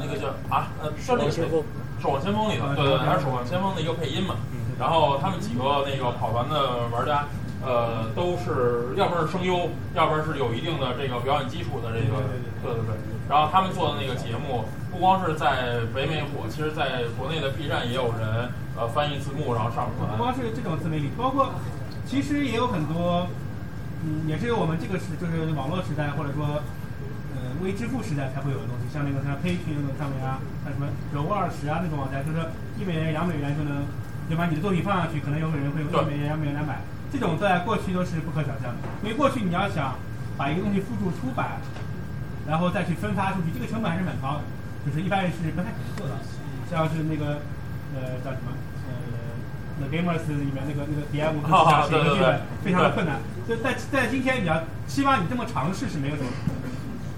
那个叫啊呃，是那个《守望先锋》里头，对对，还是《守望先锋》的一个配音嘛。然后他们几个那个跑团的玩家，呃，都是要不是声优，要不然是有一定的这个表演基础的这个，对对对。然后他们做的那个节目。不光是在北美火，其实在国内的 B 站也有人呃翻译字幕然后上传。不光是这种自媒体，包括其实也有很多，嗯，也是我们这个时就是网络时代或者说呃微支付时代才会有的东西，像那个像 Patreon 上面啊，像什么柔二十啊那种网站，就是一美元两美元就能就把你的作品放上去，可能有个人会用一美元两美元来买。这种在过去都是不可想象的，因为过去你要想把一个东西附注出版，然后再去分发出去，这个成本还是蛮高的。就是一般人是不太可能做到，像是那个呃叫什么呃《The Gamers》里面那个那个 DM 是想写个剧本，非常的困难。就在在今天，你要起码你这么尝试是没有什么。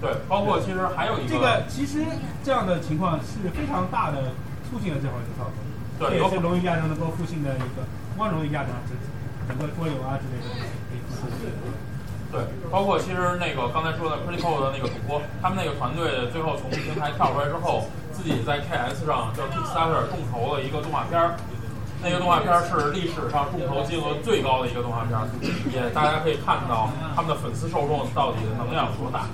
对，包括其实还有一个。这个其实这样的情况是非常大的促进了这方面的操作。对，也是龙与地下城能够复兴的一个，光荣于地下城这整个桌游啊之类的可以复兴。对，包括其实那个刚才说的 Critical 的那个主播，他们那个团队最后从平台跳出来之后，自己在 KS 上叫 Kickstarter 众筹了一个动画片儿，那个动画片儿是历史上众筹金额最高的一个动画片儿，也大家可以看到他们的粉丝受众到底的能量有多大。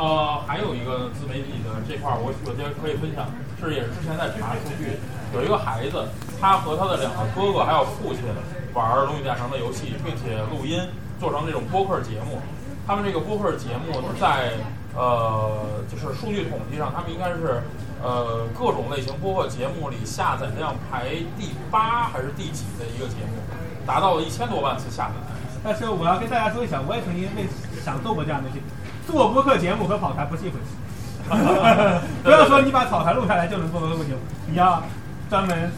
呃，还有一个自媒体的这块儿，我我觉得可以分享，是也是之前在查数据，有一个孩子，他和他的两个哥哥还有父亲玩《龙与地下城》的游戏，并且录音。做成这种播客节目，他们这个播客节目在呃，就是数据统计上，他们应该是呃各种类型播客节目里下载量排第八还是第几的一个节目，达到了一千多万次下载。但是我要跟大家说一下，我也曾经类似想做过这样的事。做播客节目和跑台不是一回事。不要说你把草台录下来就能做播客节目，你要专门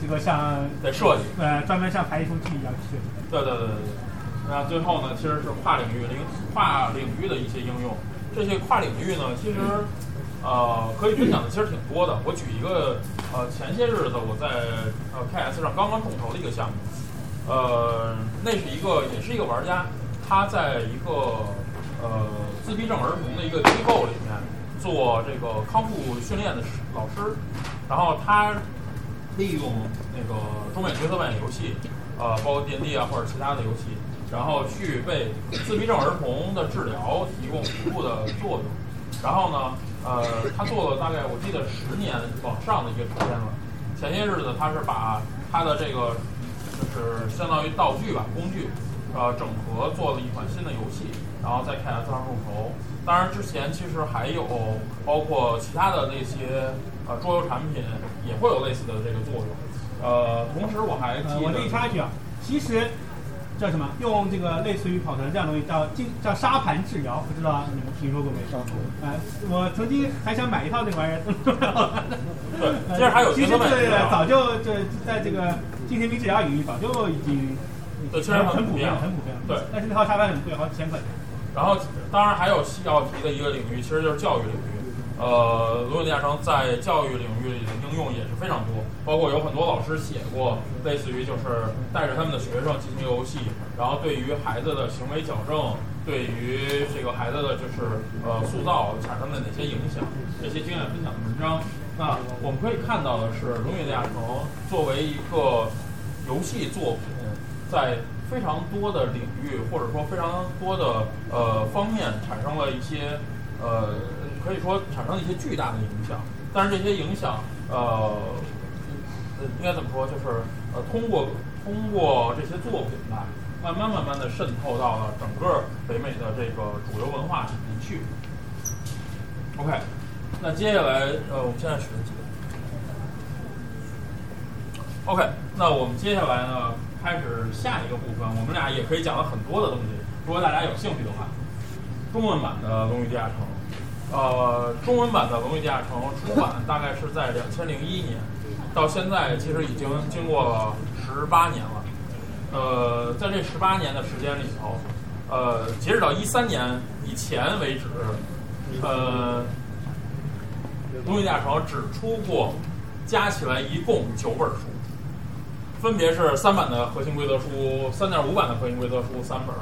这个像得设计。呃专门像排一出剧一样去。对对对对对。那最后呢，其实是跨领域领跨领域的一些应用。这些跨领域呢，其实呃可以分享的其实挺多的。我举一个呃前些日子我在呃 KS 上刚刚众筹的一个项目，呃那是一个也是一个玩家，他在一个呃自闭症儿童的一个机构里面做这个康复训练的师老师，然后他利用那个中美角色扮演游戏，呃包括 D&D 啊或者其他的游戏。然后去为自闭症儿童的治疗提供服务的作用。然后呢，呃，他做了大概我记得十年往上的一个时间了。前些日子他是把他的这个就是相当于道具吧工具，呃，整合做了一款新的游戏，然后在 KS 上众筹。当然之前其实还有包括其他的那些呃桌游产品也会有类似的这个作用。呃，同时我还记我这一插一句啊，其实。叫什么？用这个类似于跑团这样东西叫进叫沙盘治疗，不知道你们听说过没？啊，我曾经还想买一套那玩意儿。对，其实还有其实对早就这在这个精神病治疗领域早就已经对，其实很普遍，很普遍。对，但是那套沙盘很贵，好几千块钱。然后，当然还有要提的一个领域，其实就是教育领域。呃，龙影电商在教育领域里的应用也是非常多，包括有很多老师写过，类似于就是带着他们的学生进行游戏，然后对于孩子的行为矫正，对于这个孩子的就是呃塑造产生的哪些影响，这些经验分享的文章。那我们可以看到的是，龙影电城作为一个游戏作品，在非常多的领域或者说非常多的呃方面产生了一些呃。可以说产生了一些巨大的影响，但是这些影响，呃，应该怎么说？就是呃，通过通过这些作品吧，慢慢慢慢的渗透到了整个北美的这个主流文化里面去。OK，那接下来呃，我们现在使用几个？OK，那我们接下来呢，开始下一个部分。我们俩也可以讲了很多的东西，如果大家有兴趣的话，中文版的《龙与地下城》。呃，中文版的《龙与地下城》出版大概是在两千零一年，到现在其实已经经过了十八年了。呃，在这十八年的时间里头，呃，截止到一三年以前为止，呃，《龙与地下城》只出过加起来一共九本书，分别是三版的核心规则书、三点五版的核心规则书三本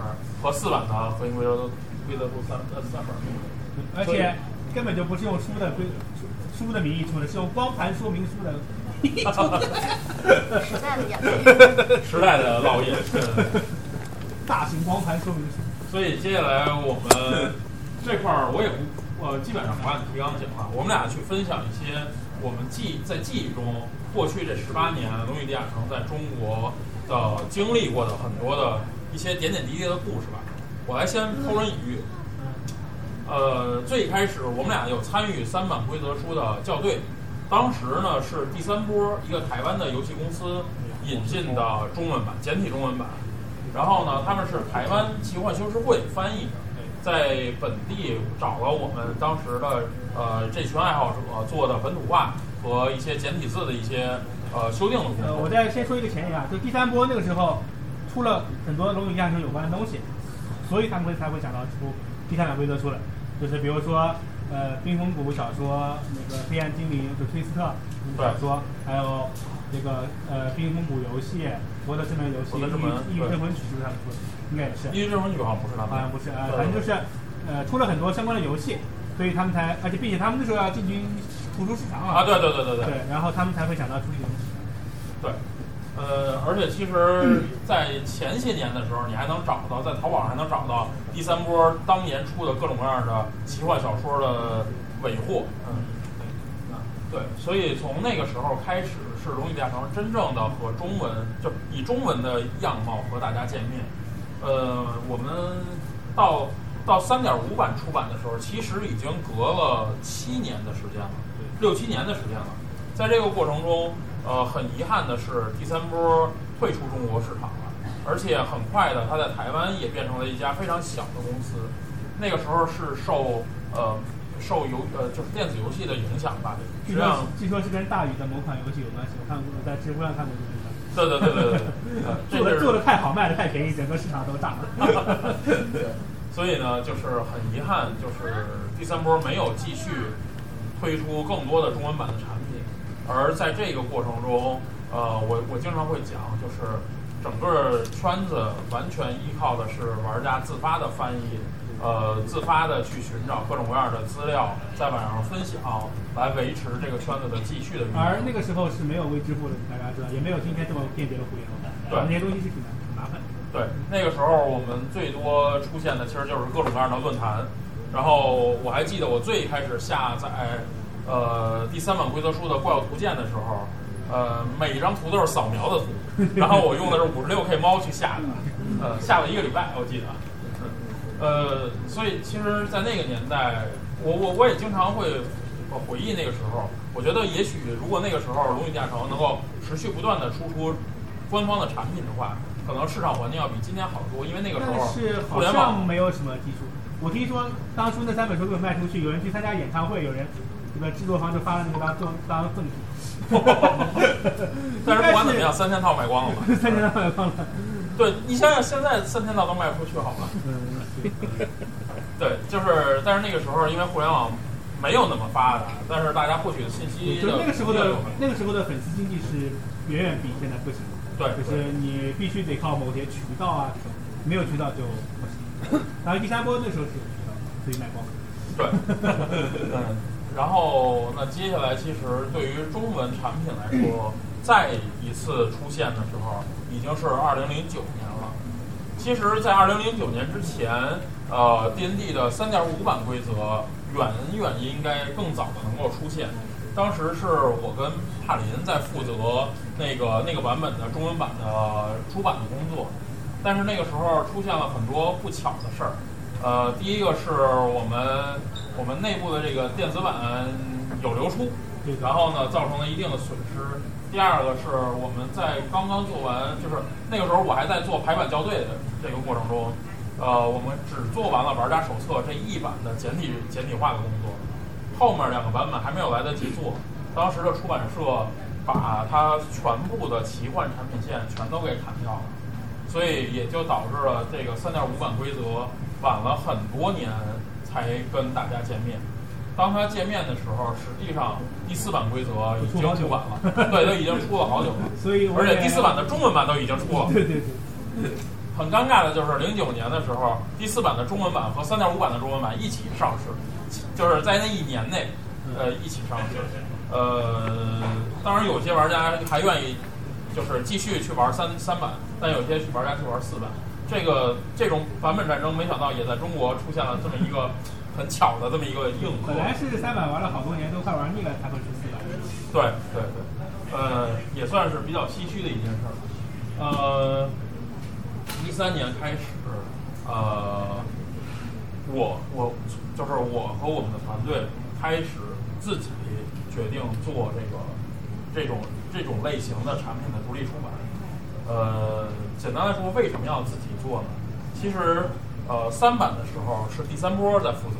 和四版的核心规则规则书三呃三本。而且根本就不是用书的规书的名义出的，是用光盘说明书的。时代的眼泪，时代的烙印。大型光盘说明书。所以接下来我们这块儿我也不呃基本上不按提纲讲了，我们俩去分享一些我们记在记忆中过去这十八年《龙与地下城》在中国的经历过的很多的一些点点滴滴的故事吧。我来先抛砖引玉。呃，最开始我们俩有参与三版规则书的校对，当时呢是第三波一个台湾的游戏公司引进的中文版简体中文版，然后呢他们是台湾奇幻修饰会翻译的，在本地找了我们当时的呃这群爱好者做的本土化和一些简体字的一些呃修订的工作。我再先说一个前提啊，就第三波那个时候出了很多龙与地下城有关的东西，所以他们会才会想到出第三版规则出来。就是比如说，呃，冰封谷小说，那个黑暗精灵就推斯特小说，还有这个呃冰封谷游戏，博德之门游戏，异域镇魂曲是不是他们出的？应该也是。异域镇魂曲好像不是他们。好像不是啊，反正就是呃出了很多相关的游戏，所以他们才，而且并且他们那时候要进军图书市场啊。啊，对对对对对。对，然后他们才会想到出这个东西。对。呃，而且其实，在前些年的时候，你还能找到，在淘宝上还能找到第三波当年出的各种各样的奇幻小说的尾货。嗯，对，所以从那个时候开始，是龙与地下城真正的和中文，就以中文的样貌和大家见面。呃，我们到到三点五版出版的时候，其实已经隔了七年的时间了，六七年的时间了。在这个过程中。呃，很遗憾的是，第三波退出中国市场了。而且很快的，它在台湾也变成了一家非常小的公司。那个时候是受呃受游呃就是电子游戏的影响吧，实据说际上据说是跟大宇的某款游戏有关系，我看过，我在知乎上看过这个事。对对对对对 做的做的太好，卖的太便宜，整个市场都炸了。所以呢，就是很遗憾，就是第三波没有继续推出更多的中文版的产品，而在这个过程中，呃，我我经常会讲，就是整个圈子完全依靠的是玩家自发的翻译，呃，自发的去寻找各种各样的资料，在网上分享，来维持这个圈子的继续的运营。而那个时候是没有微支付的，大家知道，也没有今天这么便捷的互联网，对那些东西是挺难挺麻烦的。对，那个时候我们最多出现的其实就是各种各样的论坛。然后我还记得我最开始下载呃第三版规则书的怪物图鉴的时候，呃每一张图都是扫描的图，然后我用的是五十六 K 猫去下的，呃下了一个礼拜我记得。呃，所以其实，在那个年代，我我我也经常会呃回忆那个时候。我觉得，也许如果那个时候龙与地下城能够持续不断的输出官方的产品的话，可能市场环境要比今天好得多。因为那个时候是好像互联网，没有什么基础。我听说当初那三本书没有卖出去，有人去参加演唱会，有人这个制作方就发了那个当当当赠品。但是不管怎么样，三千套卖光了嘛。三千套卖光了。对你想想，现在三千套都卖不出去，好吗？嗯，对，就是，但是那个时候因为互联网没有那么发达，但是大家获取的信息就那个时候的那个时候的粉丝经济是远远比现在不行的。对就是你必须得靠某些渠道啊，没有渠道就不行。然后第三波那时候是有渠道，所以卖光了。对，嗯，然后那接下来其实对于中文产品来说，再一次出现的时候，已经是二零零九年了。其实，在二零零九年之前，呃，D N D 的三点五版规则远远应该更早的能够出现。当时是我跟帕林在负责那个那个版本的中文版的出版的工作，但是那个时候出现了很多不巧的事儿。呃，第一个是我们我们内部的这个电子版有流出，然后呢造成了一定的损失。第二个是我们在刚刚做完，就是那个时候我还在做排版校对的这个过程中，呃，我们只做完了玩家手册这一版的简体简体化的工作，后面两个版本还没有来得及做。当时的出版社把它全部的奇幻产品线全都给砍掉了。所以也就导致了这个三点五版规则晚了很多年才跟大家见面。当他见面的时候，实际上第四版规则已经出版了，对，都已经出了好久了。所以而且第四版的中文版都已经出了。对对对，很尴尬的就是零九年的时候，第四版的中文版和三点五版的中文版一起上市，就是在那一年内，呃，一起上市。呃，当然有些玩家还愿意就是继续去玩三三版，但有些玩家去玩四版。这个这种版本战争，没想到也在中国出现了这么一个很巧的这么一个硬核。本来是三百玩了好多年，都快玩腻了，才会出四百。对对对，呃，也算是比较唏嘘的一件事儿。呃，一三年开始，呃，我我就是我和我们的团队开始自己决定做这个这种这种类型的产品的独立出版。呃，简单来说，为什么要自己做呢？其实，呃，三版的时候是第三波在负责，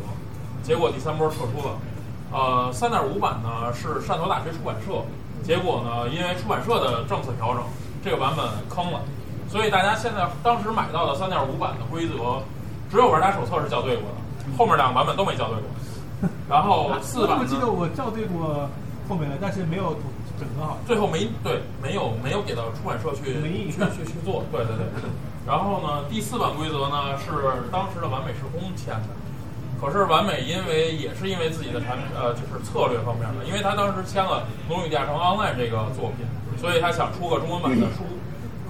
结果第三波撤出了。呃，三点五版呢是汕头大学出版社，结果呢因为出版社的政策调整，这个版本坑了，所以大家现在当时买到的三点五版的规则，只有玩家手册是校对过的，后面两个版本都没校对过。然后四版我记得，我校对过后面的，但是没有合好。最后没对没有没有给到出版社去去去去做，对对对。然后呢，第四版规则呢是当时的完美时空签的。可是完美，因为也是因为自己的产品，呃，就是策略方面的，因为他当时签了《龙与地下城 Online》这个作品，所以他想出个中文版的书。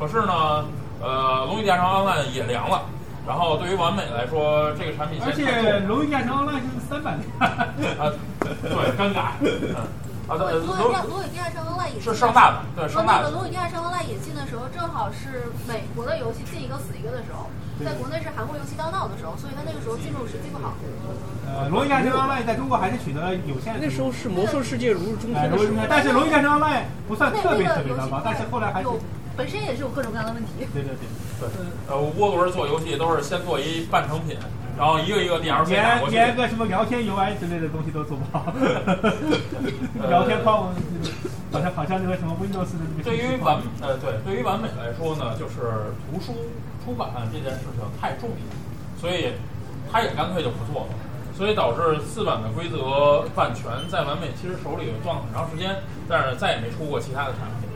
可是呢，呃，《龙与地下城 Online》也凉了。然后对于完美来说，这个产品线而且《龙与地下城 Online》是三版的。重啊，对，尴尬。嗯，啊，对，龙龙与地龙与地下城 Online 也是上大的，对，上大的那个。龙与地下城 Online 引进的时候，正好是美国的游戏进一个死一个的时候，在国内是韩国游戏当道的时候，所以他那个时候进入时机不好。呃，《龙与地下城 Online》在中国还是取得有限。那时候是魔兽世界如日中哎，天的时候但是《龙与地下城 Online》不算那特别那个游戏特别糟糕，但是后来还是有本身也是有各种各样的问题。对对对，对，呃，涡轮做游戏都是先做一半成品，然后一个一个 DLC 打过去。连连个什么聊天 UI 之类的东西都做不好，聊天框好像好像那个什么 Windows 的那个。对于完呃对，对于完美来说呢，就是图书出版这件事情太重要，所以他也干脆就不做了，所以导致四版的规则版权在完美其实手里攥了很长时间，但是再也没出过其他的产品。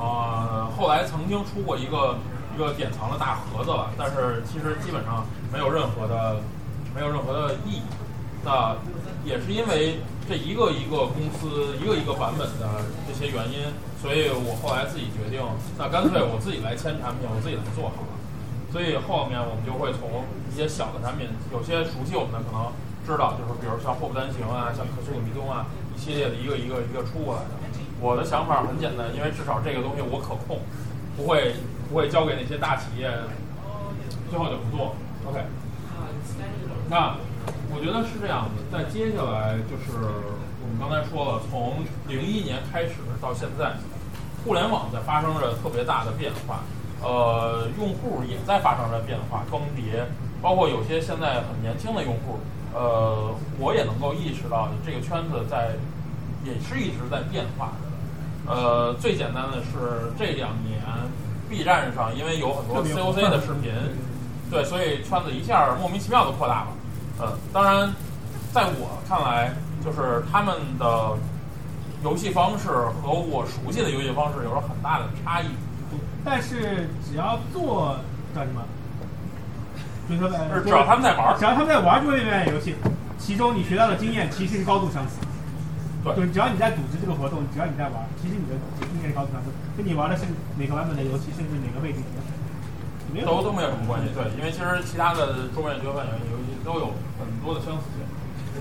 啊、后来曾经出过一个一个典藏的大盒子了，但是其实基本上没有任何的没有任何的意义。那也是因为这一个一个公司一个一个版本的这些原因，所以我后来自己决定，那干脆我自己来签产品，我自己来做好了。所以后面我们就会从一些小的产品，有些熟悉我们的可能知道，就是比如像祸不单行啊，像可苏鲁迷踪啊，一系列的一个一个一个出过来的。我的想法很简单，因为至少这个东西我可控，不会不会交给那些大企业，最后就不做。OK，那我觉得是这样的。在接下来就是我们刚才说了，从零一年开始到现在，互联网在发生着特别大的变化，呃，用户也在发生着变化更迭，包括有些现在很年轻的用户，呃，我也能够意识到这个圈子在也是一直在变化的。呃，最简单的是这两年 B 站上因为有很多 COC 的视频，对，所以圈子一下莫名其妙的扩大了。嗯，当然，在我看来，就是他们的游戏方式和我熟悉的游戏方式有着很大的差异。但是只要做叫什么，就是只要他们在玩只要他们在玩这类游戏，其中你学到的经验其实是高度相似。对就是只要你在组织这个活动，只要你在玩，其实你的经验是高度相似，跟你玩的是哪个版本的游戏，甚至哪个位置，都都没有什么关系。对，因为其实其他的桌面角色扮演游戏都有很多的相似性。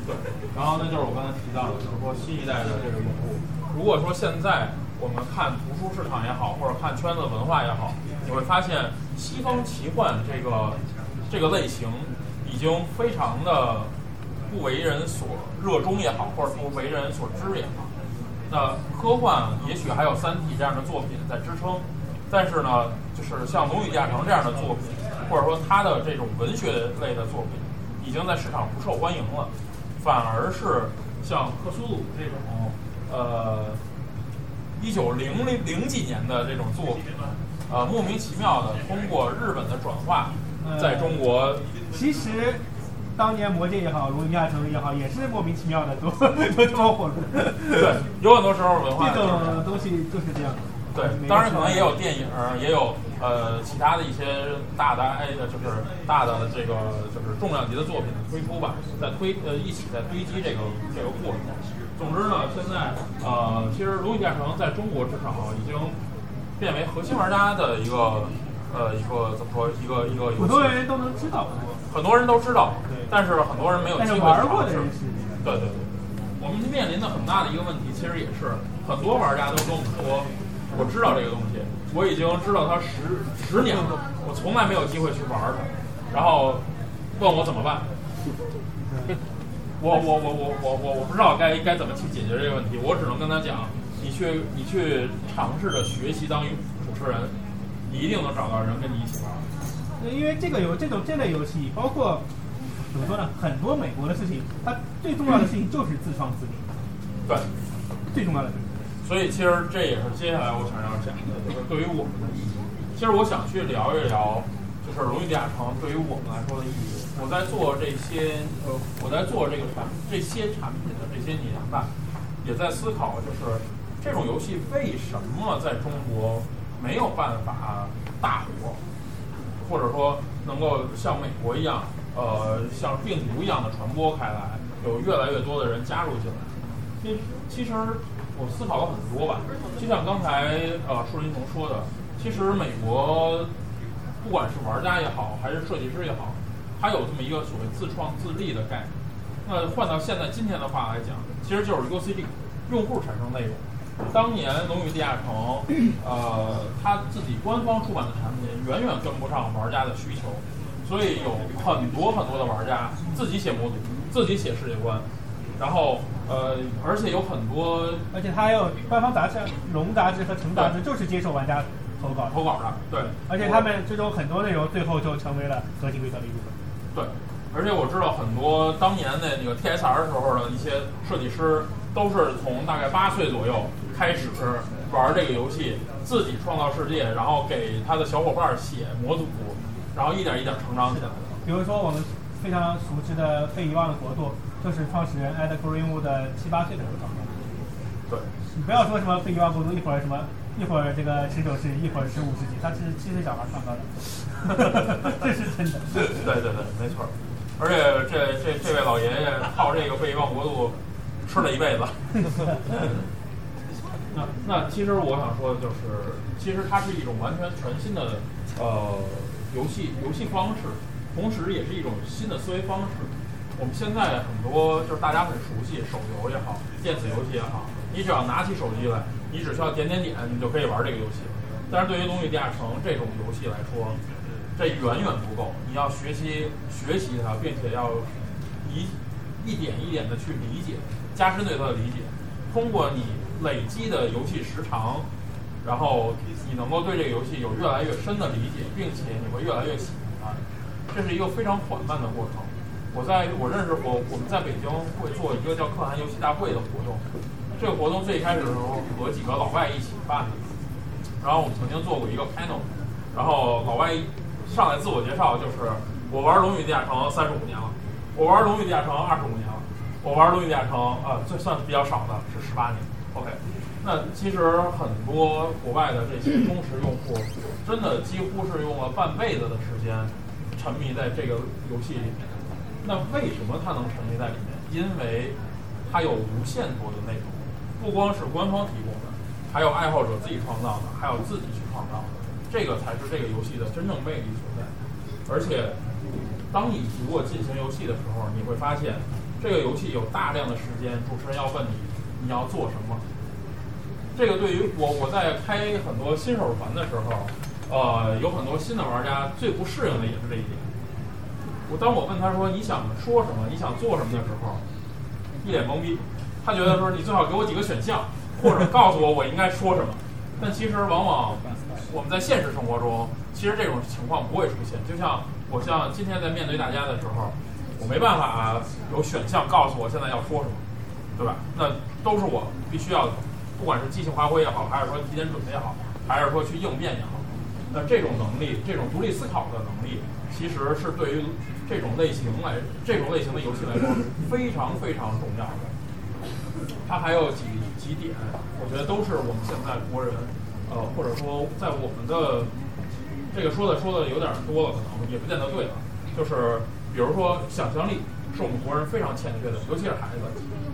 对，然后那就是我刚才提到的，就是说新一代的这个用户，如果说现在我们看图书市场也好，或者看圈子文化也好，你会发现西方奇幻这个这个类型已经非常的不为人所热衷也好，或者不为人所知也好。那科幻也许还有《三体》这样的作品在支撑，但是呢，就是像《龙与地下城》这样的作品，或者说他的这种文学类的作品，已经在市场不受欢迎了，反而是像克苏鲁这种，呃，一九零零零几年的这种作品，呃，莫名其妙的通过日本的转化，在中国其实当年魔戒也好，龙与地下城也好，也是莫名其妙的都都这么火的。对，有很多时候文化这种东西就是这样。对，当然可能也有电影，也有呃其他的一些大的哎，就是大的这个就是重量级的作品的推出吧，在推呃一起在堆积这个这个过程。总之呢，现在呃，其实《龙与地下城》在中国至少已经变为核心玩家的一个呃一个怎么说一个一个游普戏，通人都能知道，很多人都知道，但是很多人没有机会尝试对对对，我们面临的很大的一个问题，其实也是很多玩家都跟我们说，我知道这个东西，我已经知道它十十年了，我从来没有机会去玩它，然后问我怎么办。我我我我我我我不知道该该怎么去解决这个问题，我只能跟他讲，你去你去尝试着学习当主持人，你一定能找到人跟你一起玩。因为这个游这种这类游戏，包括怎么说呢，很多美国的事情，它最重要的事情就是自创自立，对，最重要的事情。所以其实这也是接下来我想要讲的，就是对于我们的意义。其实我想去聊一聊，就是《荣誉地下城》对于我们来说的意义。我在做这些呃，我在做这个产这些产品的这些年吧，也在思考，就是这种游戏为什么在中国没有办法大火，或者说能够像美国一样，呃，像病毒一样的传播开来，有越来越多的人加入进来。其实，其实我思考了很多吧，就像刚才呃树林彤说的，其实美国不管是玩家也好，还是设计师也好，他有这么一个所谓自创自立的概念。那换到现在今天的话来讲，其实就是 UCD，用户产生内容。当年《龙与地下城》，呃，它自己官方出版的产品远远跟不上玩家的需求，所以有很多很多的玩家自己写模组，自己写世界观，然后呃，而且有很多而且它还有官方杂志，龙杂志和城杂志就是接受玩家投稿，投稿的，对，而且他们最终很多内容最后就成为了核心规则的一部分。对，而且我知道很多当年的那个 TSR 时候的一些设计师，都是从大概八岁左右开始玩这个游戏，自己创造世界，然后给他的小伙伴写模组，然后一点一点成长起来的。比如说我们非常熟知的被遗忘的国度，就是创始人 Ed Greenwood 七八岁的时候创造的。对，你不要说什么被遗忘国度，一会儿什么，一会儿这个十九世纪，一会儿十五世纪，他是七岁小孩创造的，这是真的。对对对，没错。而且这这这位老爷爷靠这个被遗忘国度吃了一辈子。那那其实我想说的就是，其实它是一种完全全新的呃游戏游戏方式，同时也是一种新的思维方式。我们现在很多就是大家很熟悉手游也好，电子游戏也好，你只要拿起手机来，你只需要点点点，你就可以玩这个游戏。但是对于《龙与地下城》这种游戏来说，这远远不够，你要学习学习它，并且要一一点一点的去理解，加深对它的理解。通过你累积的游戏时长，然后你能够对这个游戏有越来越深的理解，并且你会越来越喜欢它。这是一个非常缓慢的过程。我在我认识我我们在北京会做一个叫可汗游戏大会的活动，这个活动最开始的时候和几个老外一起办的，然后我们曾经做过一个 panel，然后老外上来自我介绍就是我玩《龙与地下城》三十五年了，我玩《龙与地下城》二十五年了，我玩《龙与地下城》啊，这算比较少的是十八年。OK，那其实很多国外的这些忠实用户，真的几乎是用了半辈子的时间沉迷在这个游戏里面。那为什么它能沉迷在里面？因为它有无限多的内容，不光是官方提供的，还有爱好者自己创造的，还有自己去创造的，这个才是这个游戏的真正魅力所在。而且，当你如果进行游戏的时候，你会发现这个游戏有大量的时间，主持人要问你你要做什么。这个对于我我在开很多新手团的时候，呃，有很多新的玩家最不适应的也是这一点。我当我问他说你想说什么，你想做什么的时候，一脸懵逼。他觉得说你最好给我几个选项，或者告诉我我应该说什么。但其实往往我们在现实生活中，其实这种情况不会出现。就像我像今天在面对大家的时候，我没办法有选项告诉我现在要说什么，对吧？那都是我必须要，不管是即兴发挥也好，还是说提前准备也好，还是说去应变也好，那这种能力，这种独立思考的能力，其实是对于这种类型来，这种类型的游戏来说非常非常重要的。它还有几几点，我觉得都是我们现在国人，呃，或者说在我们的这个说的说的有点多了，可能也不见得对了。就是比如说想象力是我们国人非常欠缺的，尤其是孩子。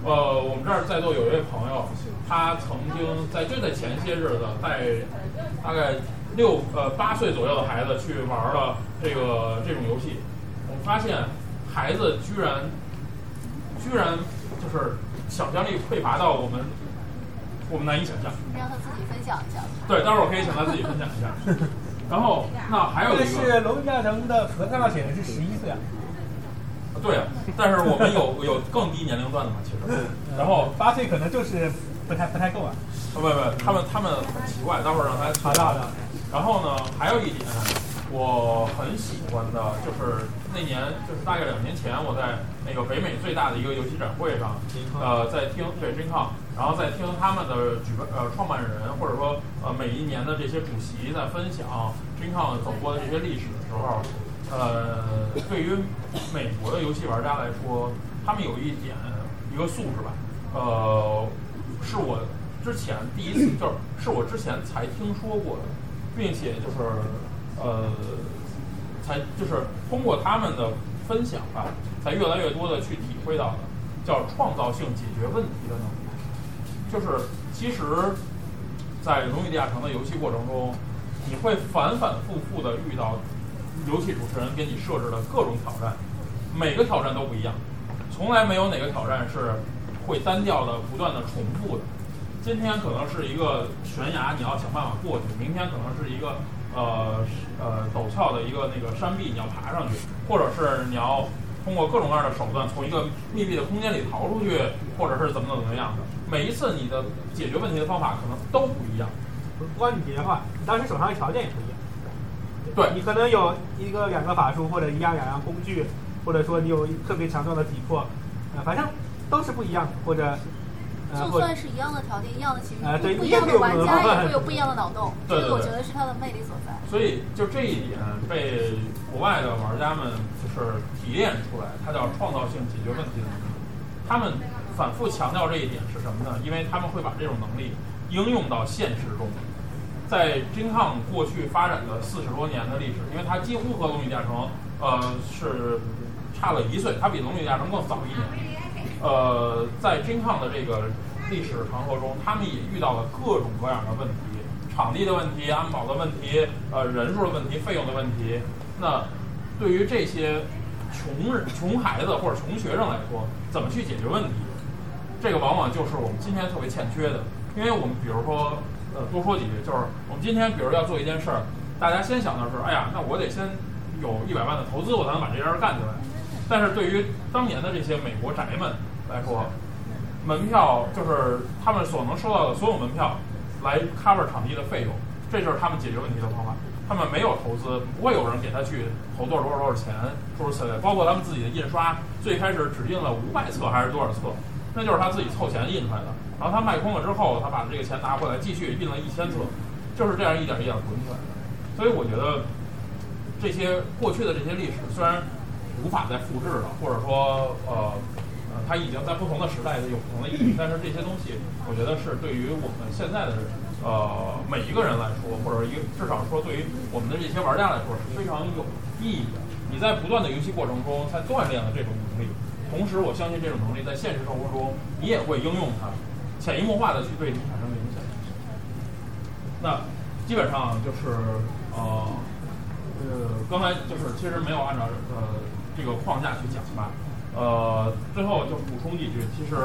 呃，我们这儿在座有一位朋友，他曾经在就在前些日子带大概六呃八岁左右的孩子去玩了这个这种游戏，发现孩子居然居然就是想象力匮乏到我们我们难以想象。让他自己分享一下。对，待会儿我可以请他自己分享一下。然后 那还有一个，是龙与地下城的盒子上写的是十一岁啊，对啊，但是我们有有更低年龄段的嘛，其实。然后八岁可能就是不太不太够啊。不不不，他们他们很奇怪，待会儿让他好的好的。然后呢，还有一点我很喜欢的，就是那年就是大概两年前，我在那个北美最大的一个游戏展会上，呃，在听对 GenCon，然后在听他们的举办呃创办人或者说呃每一年的这些主席在分享 GenCon 走过的这些历史的时候，呃，对于美国的游戏玩家来说，他们有一点一个素质吧，呃，是我之前第一次就是是我之前才听说过的，并且就是呃，才就是通过他们的分享吧，才越来越多的去体会到的，叫创造性解决问题的能力。就是其实，在《荣誉地下城》的游戏过程中，你会反反复复的遇到游戏主持人给你设置的各种挑战，每个挑战都不一样，从来没有哪个挑战是会单调的、不断的重复的。今天可能是一个悬崖，你要想办法过去；明天可能是一个呃呃陡峭的一个那个山壁，你要爬上去，或者是你要通过各种各样的手段从一个密闭的空间里逃出去，或者是怎么怎么样的。每一次你的解决问题的方法可能都不一样，不管你解决方法，你当时手上的条件也不一样。对你可能有一个两个法术，或者一样两样工具，或者说你有特别强壮的体魄，呃，反正都是不一样的，或者就算是一样的条件、一样的情呃对绪，不一样的玩家 也会有不一样的脑洞。这个我觉得是它的魅力所在。所以就这一点被国外的玩家们就是提炼出来，它叫创造性解决问题的能力。他们反复强调这一点是什么呢？因为他们会把这种能力应用到现实中。在 GenCon 过去发展的四十多年的历史，因为它几乎和《龙与地下城》呃是差了一岁，它比《龙与地下城》更早一点。呃，在 GenCon 的这个历史长河中，他们也遇到了各种各样的问题，场地的问题、安保的问题、呃人数的问题、费用的问题。那对于这些穷人、穷孩子或者穷学生来说，怎么去解决问题？这个往往就是我们今天特别欠缺的。因为我们比如说，呃，多说几句，就是我们今天比如要做一件事儿，大家先想的是，哎呀，那我得先有一百万的投资，我才能把这件事儿干出来。但是对于当年的这些美国宅们来说，门票就是他们所能收到的所有门票来 cover 场地的费用，这就是他们解决问题的方法。他们没有投资，不会有人给他去投多少多少多少钱，诸如此类。包括他们自己的印刷，最开始只印了五百册还是多少册，那就是他自己凑钱印出来的。然后他卖空了之后，他把这个钱拿回来，继续印了一千册，就是这样一点一点滚起来的。所以我觉得这些过去的这些历史虽然无法再复制了，或者说呃，它已经在不同的时代有不同的意义，但是这些东西，我觉得是对于我们现在的呃每一个人来说，或者一个至少说对于我们的这些玩家来说是非常有意义的。你在不断的游戏过程中，才锻炼了这种能力，同时我相信这种能力在现实生活中你也会应用它，潜移默化的去对你产生影响。那基本上就是呃呃，刚才就是其实没有按照呃这个框架去讲吧。呃，最后就补充几句，其实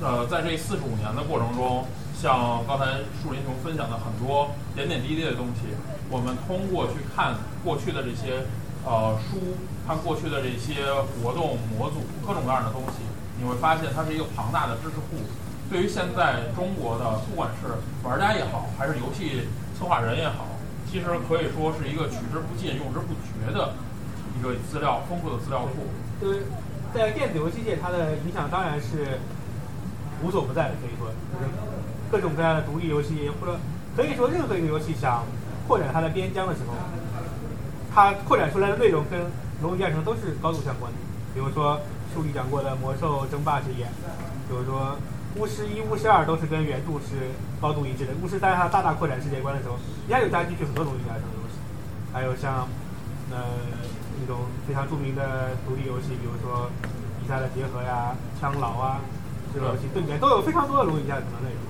呃在这四十五年的过程中，像刚才树林熊分享的很多点点滴滴的东西，我们通过去看过去的这些呃书，看过去的这些活动模组，各种各样的东西，你会发现它是一个庞大的知识库。对于现在中国的不管是玩家也好，还是游戏策划人也好，其实可以说是一个取之不尽、用之不绝的一个资料丰富的资料库。就是在电子游戏界，它的影响当然是无所不在的，可以说，就是各种各样的独立游戏，或者可以说任何一个游戏想扩展它的边疆的时候，它扩展出来的内容跟《龙与地下城》都是高度相关的。比如说书里讲过的《魔兽争霸》之眼，比如说巫师一、巫师二都是跟原著是高度一致的。巫师三它大大扩展世界观的时候，一下就加进去很多龙与地下城的东西，还有像呃一种非常著名的独立游戏，比如说比赛的结合呀、枪牢啊这种游戏，对里面都有非常多的龙与地下城的内容。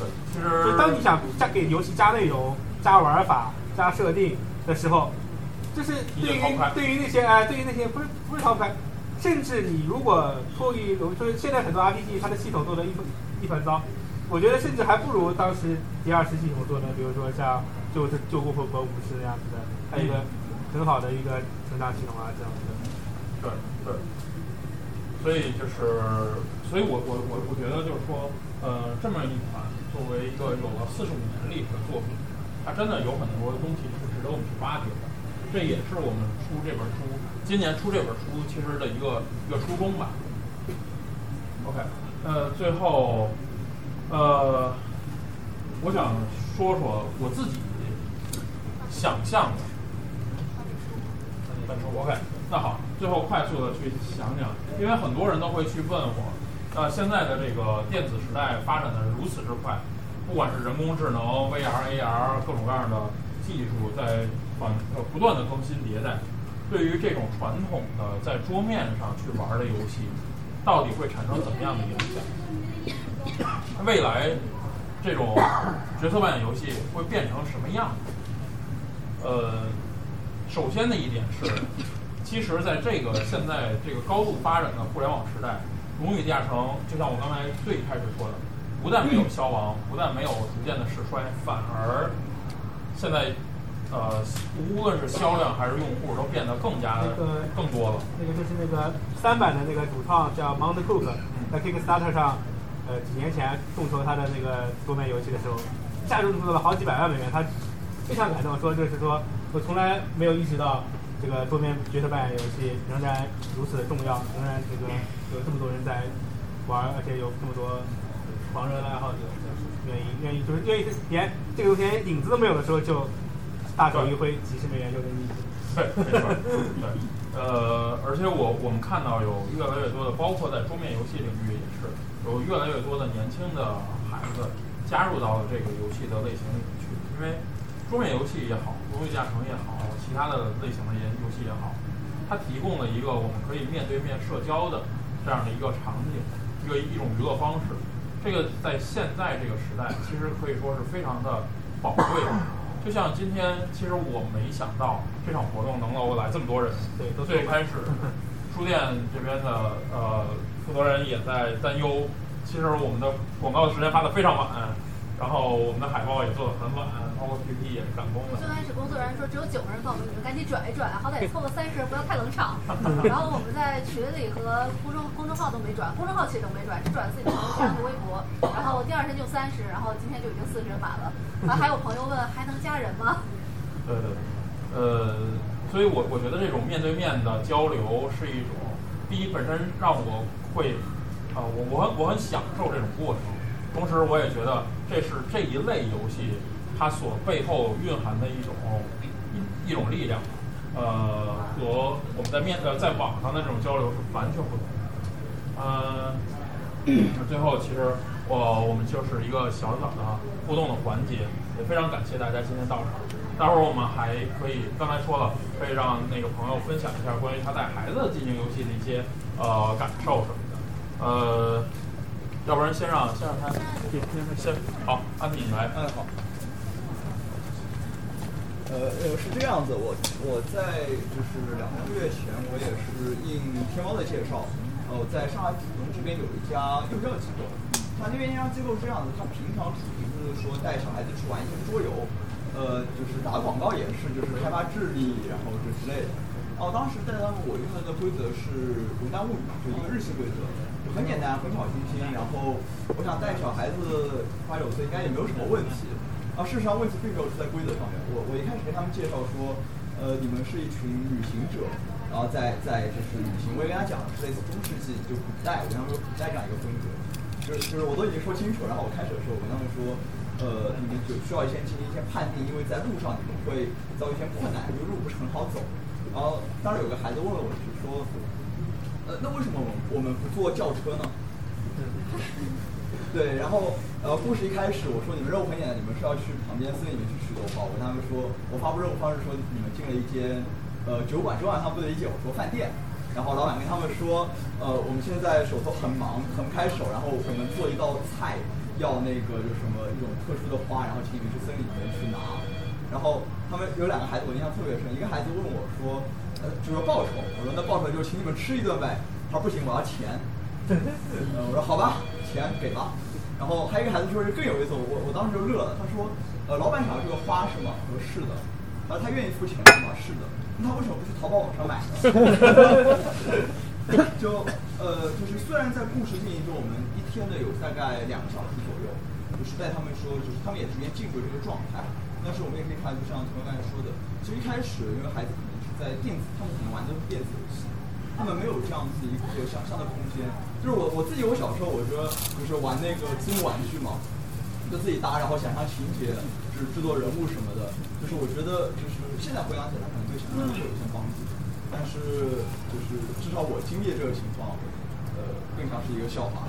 对，其实就实当你想加给游戏加内容、加玩法、加设定的时候，就是对于对于那些哎、对于那些不是不是逃不开，甚至你如果脱离龙，就是现在很多 RPG 它的系统做的一团一团糟，我觉得甚至还不如当时第二十系统做的，比如说像就是救国破国武士那样子的，还有一个很好的一个成长系统啊这样子的。对对，所以就是，所以我我我我觉得就是说，呃，这么一款作为一个有了四十五年历史的作品，它真的有很多东西是值得我们去挖掘的。这也是我们出这本书，今年出这本书其实的一个一个初衷吧。OK，呃，最后，呃，我想说说我自己想象的。OK，那好，最后快速的去想想，因为很多人都会去问我，呃，现在的这个电子时代发展的如此之快，不管是人工智能、VR、AR 各种各样的技术在反呃不断的更新迭代，对于这种传统的在桌面上去玩的游戏，到底会产生怎么样的影响？未来这种角色扮演游戏会变成什么样子？呃，首先的一点是，其实在这个现在这个高度发展的互联网时代，《龙与地下城》就像我刚才最开始说的，不但没有消亡，不但没有逐渐的式衰，反而现在呃，无论是销量还是用户都变得更加的那个更多了。那个就是那个三版的那个主创叫 Mount Cook，在 Kickstarter 上，呃，几年前众筹他的那个桌面游戏的时候，下注注了好几百万美元，他非常感动，说就是说我从来没有意识到这个桌面角色扮演游戏仍然如此的重要，仍然这个有这么多人在玩，而且有这么多狂热的爱好者愿意愿意就是愿意连这个游戏连影子都没有的时候就大手一挥，几十美元就给你。对，没错，对，呃，而且我我们看到有越来越多的，包括在桌面游戏领域也是，有越来越多的年轻的孩子加入到了这个游戏的类型里面去，因为桌面游戏也好，荣誉驾乘也好，其他的类型的游游戏也好，它提供了一个我们可以面对面社交的这样的一个场景，一个一种娱乐方式。这个在现在这个时代，其实可以说是非常的宝贵。就像今天，其实我没想到这场活动能够来这么多人。对，都最开始，书店这边的呃负责人也在担忧。其实我们的广告时间发的非常晚，然后我们的海报也做的很晚，包括 PPT 也是赶工的。最开始工作人员说只有九个人报名，你们赶紧转一转，好歹凑个三十，不要太冷场。然后我们在群里和公众公众号都没转，公众号其实都没转，只转自己的朋友圈和微博。然后第二天就三十，然后今天就已经四十人满了。然后还有朋友问还能加人吗？对对对，呃，所以我我觉得这种面对面的交流是一种，第一本身让我会，啊、我我很我很享受这种过程，同时我也觉得这是这一类游戏它所背后蕴含的一种一一种力量，呃，和我们在面呃在网上的这种交流是完全不同的，呃。最后，其实我我们就是一个小小的互动的环节，也非常感谢大家今天到场。待会儿我们还可以，刚才说了，可以让那个朋友分享一下关于他带孩子进行游戏的一些呃感受什么的。呃，要不然先让先让他先先好，安迪你来。嗯，好。呃呃，是这样子，我我在就是两三个月前，我也是应天猫的介绍，呃，在上海浦东这边有一家幼教机构，它那边那家机构是这样子，他平常主题就是说带小孩子去玩一些桌游，呃，就是打广告也是，就是开发智力，然后这之类的。哦，当时带他们我用的规则是《龙丹物语》，就一个日系规则，就很简单，很小清新。然后我想带小孩子八九岁应该也没有什么问题。啊，事实上问题并没有出在规则上面。我我一开始跟他们介绍说，呃，你们是一群旅行者，然后在在就是旅行。我也跟他讲是类似中世纪就古代，我跟他们说古代这样一个风格，就是就是我都已经说清楚。然后我开始的时候我跟他们说，呃，你们就需要先进行一些判定，因为在路上你们会遭遇一些困难，就路不是很好走。然后当时有个孩子问了我一句说，呃，那为什么我们不坐轿车呢？对，然后呃，故事一开始我说你们任务很简单，你们是要去旁边森林里面去取豆花。我跟他们说，我发布任务方式说你们进了一间呃酒馆，酒馆他不理解，我说饭店。然后老板跟他们说，呃，我们现在手头很忙，腾不开手，然后我们做一道菜，要那个就什么一种特殊的花，然后请你们去森林里面去拿。然后他们有两个孩子，我印象特别深，一个孩子问我说，呃，就说报酬，我说那报酬就请你们吃一顿呗。他说不行，我要钱。我说好吧，钱给吧。然后还有一个孩子说是更有意思，我我当时就乐了。他说，呃，老板想要这个花是吗？我说是的。然后他愿意付钱是吗？是的。那他为什么不去淘宝网上买呢？就呃，就是虽然在故事进行中，我们一天呢有大概两个小时左右，就是带他们说，就是他们也逐渐进入这个状态。但是我们也可以看，就像同学刚才说的，其实一开始因为孩子可能是在电子，他们可能玩的是电子游戏。他们没有这样子一个想象的空间，就是我我自己，我小时候我觉得就是玩那个积木玩具嘛，就自己搭，然后想象情节，制制作人物什么的，就是我觉得就是现在回想起来，可能对想象会有一些帮助，但是就是至少我经历这个情况，呃，更像是一个笑话。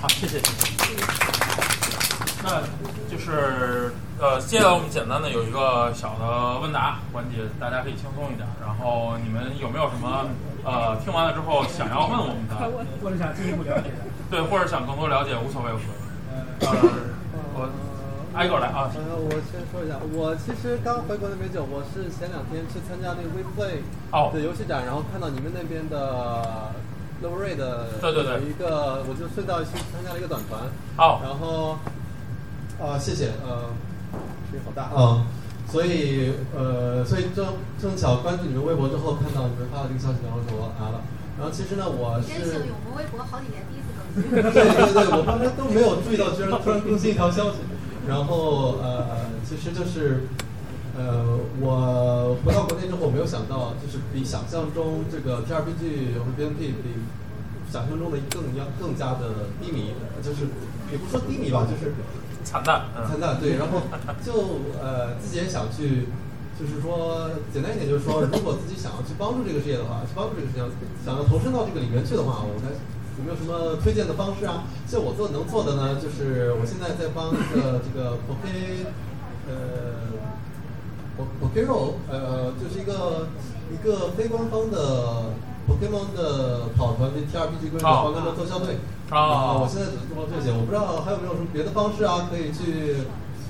好，谢谢。那就是呃，接下来我们简单的有一个小的问答环节，大家可以轻松一点。然后你们有没有什么呃，听完了之后想要问我们的，或者想进一步了解的？对，或者想更多了解，无所谓，无所谓。呃，我挨个来啊。呃，我先说一下，我其实刚回国那没久，我是前两天去参加那个 WePlay 哦的游戏展，然后看到你们那边的 l o r a 的对对对有一个，我就顺道去参加了一个短团，好，然后呃，谢谢，呃，声音好大啊。所以呃，所以正正巧关注你们微博之后，看到你们发的这个消息，然后说我来了。然后其实呢，我真幸运，是我们微博好几年第一次 更新。对对对，我刚才都没有注意到，居然突然更新一条消息。然后呃，其实就是呃，我回到国内之后，没有想到，就是比想象中这个 T R P G 和 B N P 比想象中的更要更加的低迷，就是也不说低迷吧，就是 惨淡，嗯惨淡。对，然后就呃自己也想去。就是说，简单一点，就是说，如果自己想要去帮助这个事业的话，去帮助这个事情，想要投身到这个里面去的话，我们有没有什么推荐的方式啊？像我做能做的呢，就是我现在在帮一个这个 Poke，呃，Pokero，呃，就是一个一个非官方的 Pokemon 的跑团，跟 TRPG 规则帮他们做校队。啊，我现在只是做这些，我不知道还有没有什么别的方式啊，可以去。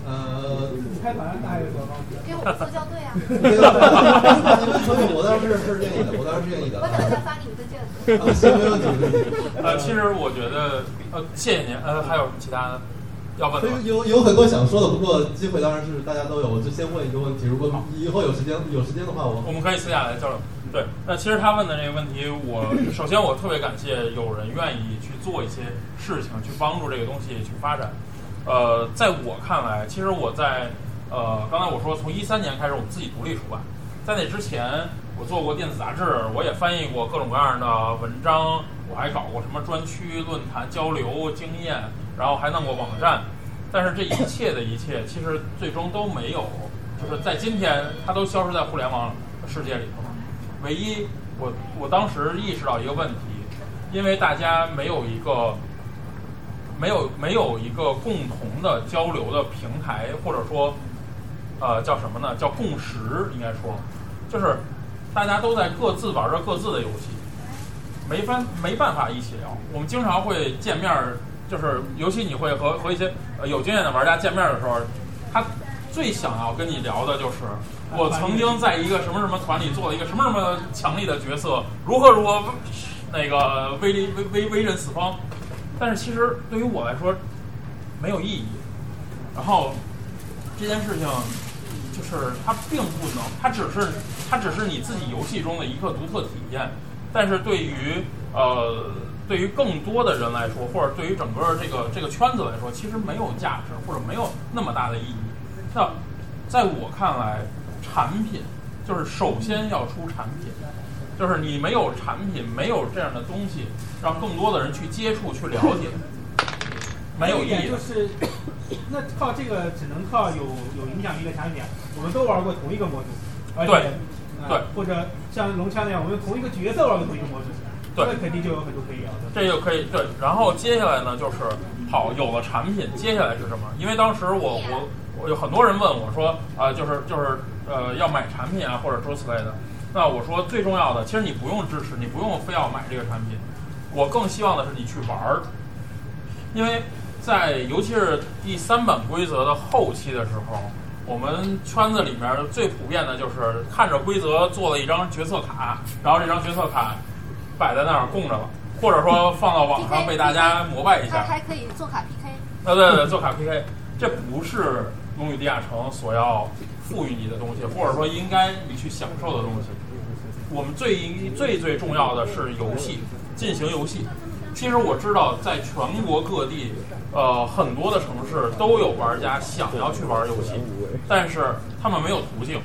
呃，开团那还有什么方？给我们做校队啊！你们可以，我当然是是愿意的，我当然是愿意的。我等一下发你们的卷子。啊，行，没问题，没问题。呃，其实我觉得，呃，谢谢您。呃，还有什么其他要问的？有有很多想说的，不过机会当然是大家都有。我就先问一个问题，如果以后有时间有时间的话，我我们可以私下来交流。对，那其实他问的这个问题，我 首先我特别感谢有人愿意去做一些事情，去帮助这个东西去发展。呃，在我看来，其实我在呃，刚才我说从一三年开始，我们自己独立出版，在那之前，我做过电子杂志，我也翻译过各种各样的文章，我还搞过什么专区论坛交流经验，然后还弄过网站，但是这一切的一切，其实最终都没有，就是在今天，它都消失在互联网世界里头了。唯一，我我当时意识到一个问题，因为大家没有一个。没有没有一个共同的交流的平台，或者说，呃，叫什么呢？叫共识，应该说，就是大家都在各自玩着各自的游戏，没法没办法一起聊。我们经常会见面，就是尤其你会和和一些呃有经验的玩家见面的时候，他最想要跟你聊的就是我曾经在一个什么什么团里做了一个什么什么强力的角色，如何如何那个威力威威威震四方。但是其实对于我来说没有意义。然后这件事情就是它并不能，它只是它只是你自己游戏中的一个独特体验。但是对于呃对于更多的人来说，或者对于整个这个这个圈子来说，其实没有价值或者没有那么大的意义。那在我看来，产品就是首先要出产品。就是你没有产品，没有这样的东西，让更多的人去接触、去了解，没有意义。就是，那靠这个只能靠有有影响力的产品。我们都玩过同一个模组，而且对，或者像龙虾那样，我们同一个角色玩过同一个模式，对，那肯定就有很多可以聊的。这就可以对。然后接下来呢，就是好有了产品，接下来是什么？因为当时我我我有很多人问我说啊，就是就是呃要买产品啊，或者诸此类的。那我说最重要的，其实你不用支持，你不用非要买这个产品，我更希望的是你去玩儿，因为在尤其是第三版规则的后期的时候，我们圈子里面最普遍的就是看着规则做了一张决策卡，然后这张决策卡摆在那儿供着了，或者说放到网上被大家膜拜一下，还可以做卡 PK，啊对对，做卡 PK，这不是《龙与地下城》所要赋予你的东西，或者说应该你去享受的东西。我们最最最重要的是游戏，进行游戏。其实我知道，在全国各地，呃，很多的城市都有玩家想要去玩游戏，但是他们没有途径。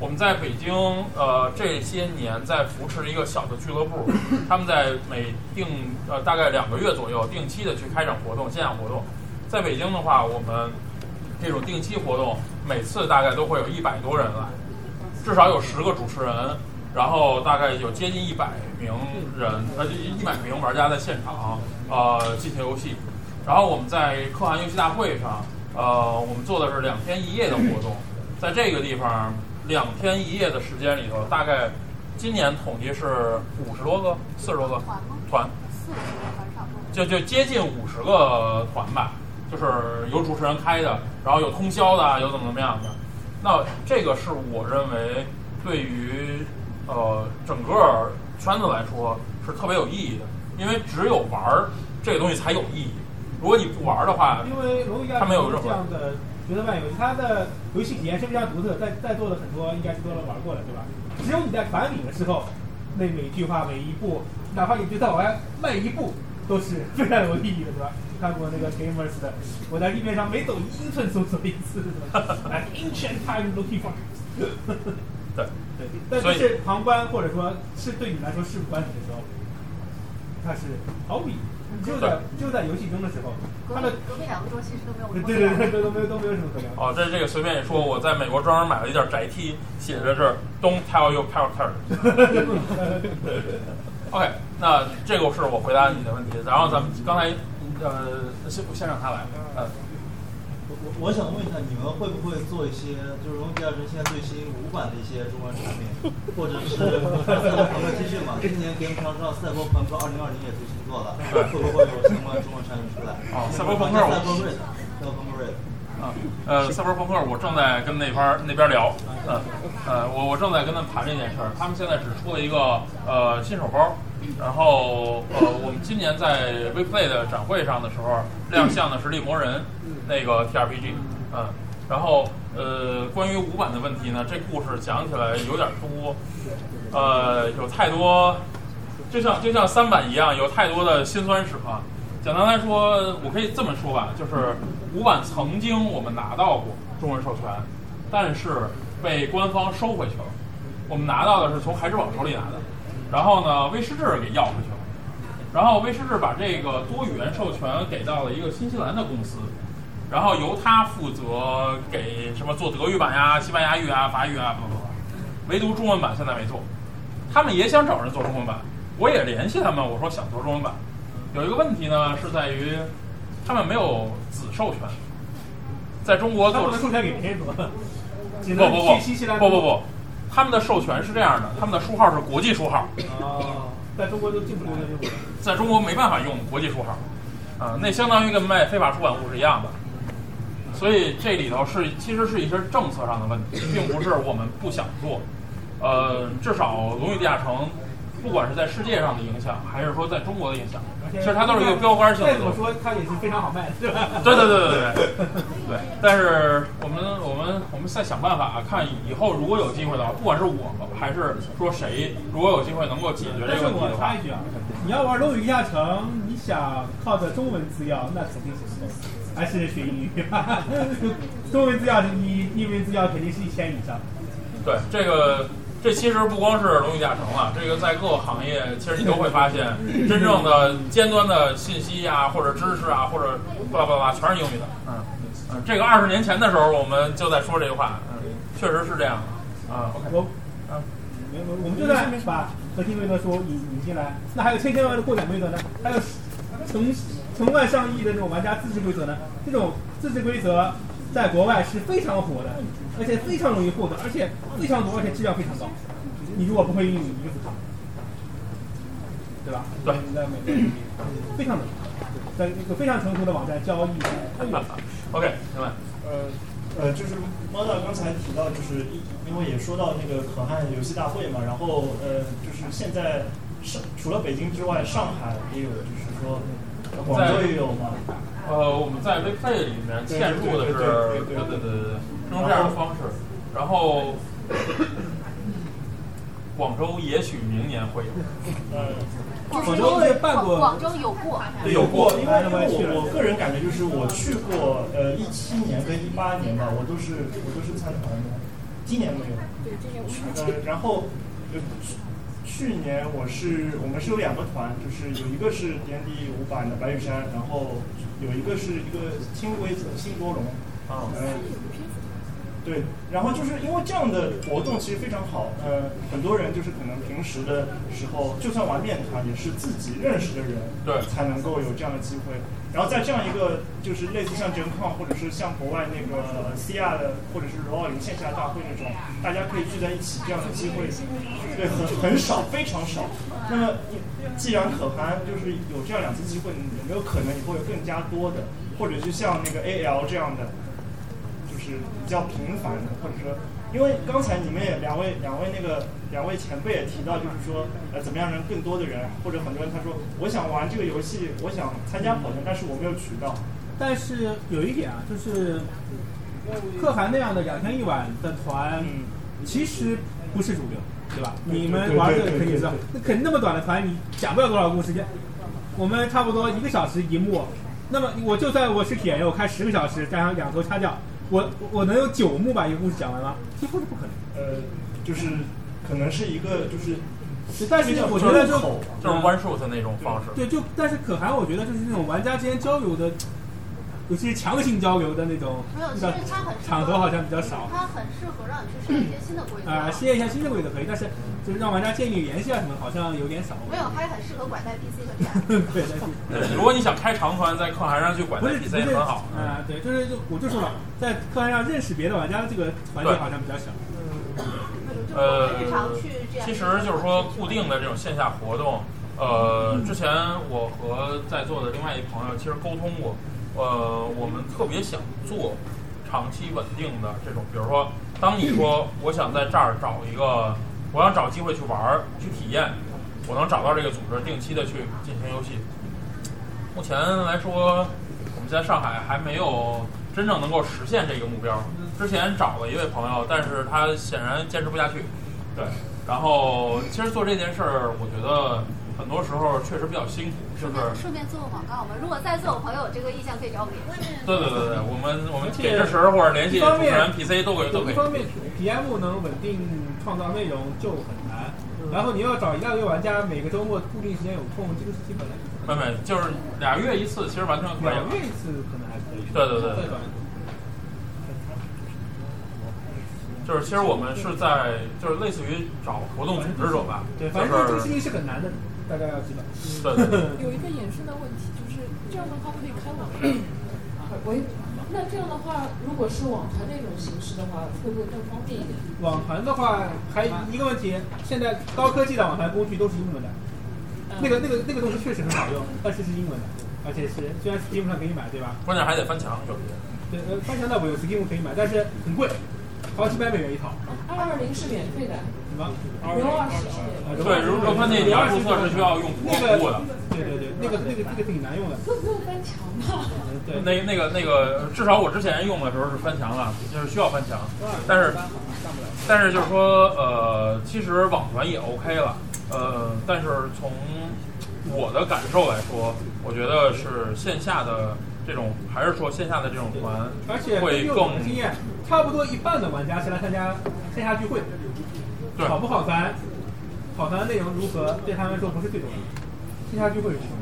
我们在北京，呃，这些年在扶持一个小的俱乐部，他们在每定呃大概两个月左右，定期的去开展活动，线下活动。在北京的话，我们这种定期活动，每次大概都会有一百多人来，至少有十个主持人。然后大概有接近一百名人，呃，一百名玩家在现场，呃，进行游戏。然后我们在可汗游戏大会上，呃，我们做的是两天一夜的活动。在这个地方，两天一夜的时间里头，大概今年统计是五十多个、四十多个团，四十个团差不多，就就接近五十个团吧。就是有主持人开的，然后有通宵的，有怎么怎么样的。那这个是我认为对于。呃，整个圈子来说是特别有意义的，因为只有玩儿这个东西才有意义。如果你不玩儿的话，因为龙与地下城这样的角色扮演游戏，它的游戏体验是非常独特，在在座的很多应该是都能玩过的，对吧？只有你在团里的时候，那每句话每一步，哪怕你觉得往外迈一步，都是非常有意义的，对吧？看过那个 Gamers 的，我在地面上每走一英寸搜索一次，哎，Ancient Time Looking for。对对，但所以是旁观或者说是对你来说事不关己的时候，它是毫无意义。就在就在游戏中的时候，隔它的壁隔壁两个桌其实都没有什么对对对对都没有都没有什么可聊。哦，这这个随便一说，我在美国专门买了一件宅 T，写着是 Don't tell your character。OK，那这个是我回答你的问题。然后咱们刚才呃，先先让他来，呃，我想问一下，你们会不会做一些就是《荣誉第二针》现在最新五版的一些中文产品，或者是 赛博朋克 T 恤嘛？今年 Game 上上赛博朋克二零二零也最新做了，会不会有相关中文产品出来？哦赛博朋克我赛博瑞，赛博朋克瑞。啊，呃，赛博朋克，我正在跟那边那边聊，呃，呃，我我正在跟他们谈这件事儿。他们现在只出了一个呃新手包，然后呃，我们今年在 WePlay 的展会上的时候亮相的是《猎魔人》那个 TRPG，嗯，然后呃，关于五版的问题呢，这故事讲起来有点多，呃，有太多，就像就像三版一样，有太多的辛酸史了。简单来说，我可以这么说吧，就是五版曾经我们拿到过中文授权，但是被官方收回去了。我们拿到的是从海之宝手里拿的，然后呢，威士忌给要回去了，然后威士忌把这个多语言授权给到了一个新西兰的公司，然后由他负责给什么做德语版呀、西班牙语啊、法语啊，不不不，唯独中文版现在没做。他们也想找人做中文版，我也联系他们，我说想做中文版。有一个问题呢，是在于他们没有子授权，在中国做授权给谁做，不不不不不不，他们的授权是这样的，他们的书号是国际书号，哦，在中国就进不出的这种。在中国没办法用国际书号，啊，那相当于跟卖非法出版物是一样的。所以这里头是其实是一些政策上的问题，并不是我们不想做。呃，至少《龙与地下城》，不管是在世界上的影响，还是说在中国的影响，其实它都是一个标杆性的。再怎么说，它也是非常好卖的，对吧？对对对对对对对。但是我们我们我们再想办法看以后如果有机会的话，不管是我还是说谁，如果有机会能够解决这个问题的话插一，句啊，你要玩《龙与地下城》，你想靠着中文资料，那肯定是还是学英语。中文资料你英文资料肯定是一千以上。对这个。这其实不光是龙与地下城了，这个在各个行业，其实你都会发现，真正的尖端的信息啊，或者知识啊，或者巴拉巴拉，全是英语的。嗯嗯，这个二十年前的时候，我们就在说这句话，嗯，确实是这样的。啊，OK，我，啊，我我们就在把核心规则说引引进来，那还有千千万万的扩展规则呢？还有成成万上亿的这种玩家自制规则呢？这种自制规则在国外是非常火的，而且非常容易获得，而且非常多，而且质量非常高。你如果不会英语，一个不考，对吧？对，在美国非常的，在一个非常成熟的网站交易。OK，明白。呃呃，就是猫大刚才提到，就是因为也说到那个可汗游戏大会嘛，然后呃，就是现在上除了北京之外，上海也有，就是说广州也有嘛。呃，我们在 WePlay 里面嵌入的是，对对对对对，用这样的方式，然后广州也许明年会有。呃，广州也办过。广州有过，对，有过，因为因为我我个人感觉就是我去过，呃，一七年跟一八年吧，我都是我都是参团的，今年没有。对，今年我呃，然后呃去去年我是我们是有两个团，就是有一个是 N D 五版的白玉山，然后有一个是一个轻规则新多龙，啊，呃，对，然后就是因为这样的活动其实非常好，呃，很多人就是可能平时的时候，就算玩面团也是自己认识的人，对。才能够有这样的机会。然后在这样一个就是类似像 Gen Con 或者是像国外那个 CR 的或者是 ROL 零线下大会那种，大家可以聚在一起这样的机会，对，很很少，非常少。那么既然可汗就是有这样两次机会，有没有可能以后有更加多的，或者是像那个 AL 这样的？就是比较频繁的，或者说，因为刚才你们也两位两位那个两位前辈也提到，就是说，呃，怎么样让更多的人，或者很多人他说，我想玩这个游戏，我想参加跑团，但是我没有渠道。但是有一点啊，就是可汗那样的两天一晚的团，其实不是主流，对吧？你们玩这个肯定知道，那肯定那么短的团，你讲不了多少故事，我们差不多一个小时一幕，那么我就算我是铁人，我开十个小时，加上两头掐掉，我我能有九幕把一个故事讲完吗？几乎是不可能。呃，就是可能是一个就是，但是我觉得就就是 one shot 那种方式。对，就但是可汗，我觉得就是那种玩家之间交流的，尤其是强行交流的那种没有，其实它很场合好像比较少。它很适合让你去试一些新的规则。啊，试验一下新的规则可以，但是就是让玩家建立联系啊什么，好像有点少。没有，还很适合拐带 PC 和 DM。对对对，如果你想开长团，在课堂上去拐带 PC 也很好。啊，对，就是就我就说了，在课堂上认识别的玩家的这个环节好像比较小。呃日常去这，样其实就是说固定的这种线下活动，呃，之前我和在座的另外一朋友其实沟通过，呃，我们特别想做长期稳定的这种，比如说，当你说我想在这儿找一个，我想找机会去玩儿、去体验，我能找到这个组织，定期的去进行游戏。目前来说，我们在上海还没有真正能够实现这个目标。之前找了一位朋友，但是他显然坚持不下去。对，然后其实做这件事儿，我觉得很多时候确实比较辛苦，就是顺便做个广告嘛。如果在座有朋友有这个意向，可以找我们联系。对对对对，我们我们给支持或者联系主持人 PC 都可以都可以。一方面，PM 能稳定创造内容就很难，然后你要找一大堆玩家，每个周末固定时间有空，这个事情本来没没，就是俩月一次，其实完全可以。两月一次可能还可以。对对对对。就是其实我们是在就是类似于找活动组织者吧，对，反正这个事情是很难的，大家要知道。对对对。有一个衍生的问题，就是这样的话可以开网站，喂，那这样的话，如果是网团那种形式的话，会不会更方便一点？网团的话，还一个问题，现在高科技的网团工具都是英文的，那个那个那个东西确实很好用，但是是英文的，而且是虽然 Steam 上可以买，对吧？关键还得翻墙，有些。对，呃，翻墙倒不用，Steam 可以买，但是很贵，好几百美元一套。二二零是免费的？刘二十。对，如果说那你要注册是需要用那个服务的。对对对，那个那个那个挺难用的。不不用翻墙吗？对，那那个那个，至少我之前用的时候是翻墙了，就是需要翻墙，但是但是就是说，呃，其实网传也 OK 了，呃，但是从我的感受来说，我觉得是线下的这种，还是说线下的这种团而且会更的经验，差不多一半的玩家是来参加线下聚会，对好不好玩，好玩的内容如何，对他们来说不是最重要的，线下聚会是什么，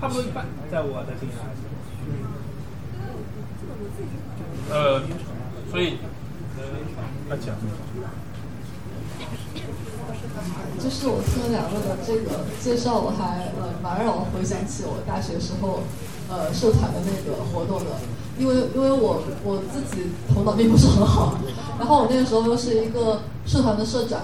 差不多一半，在我的经验来说。呃，所以，那讲。就是我听了两位的这个介绍，我还呃蛮让我回想起我大学时候呃社团的那个活动的，因为因为我我自己头脑并不是很好，然后我那个时候又是一个社团的社长，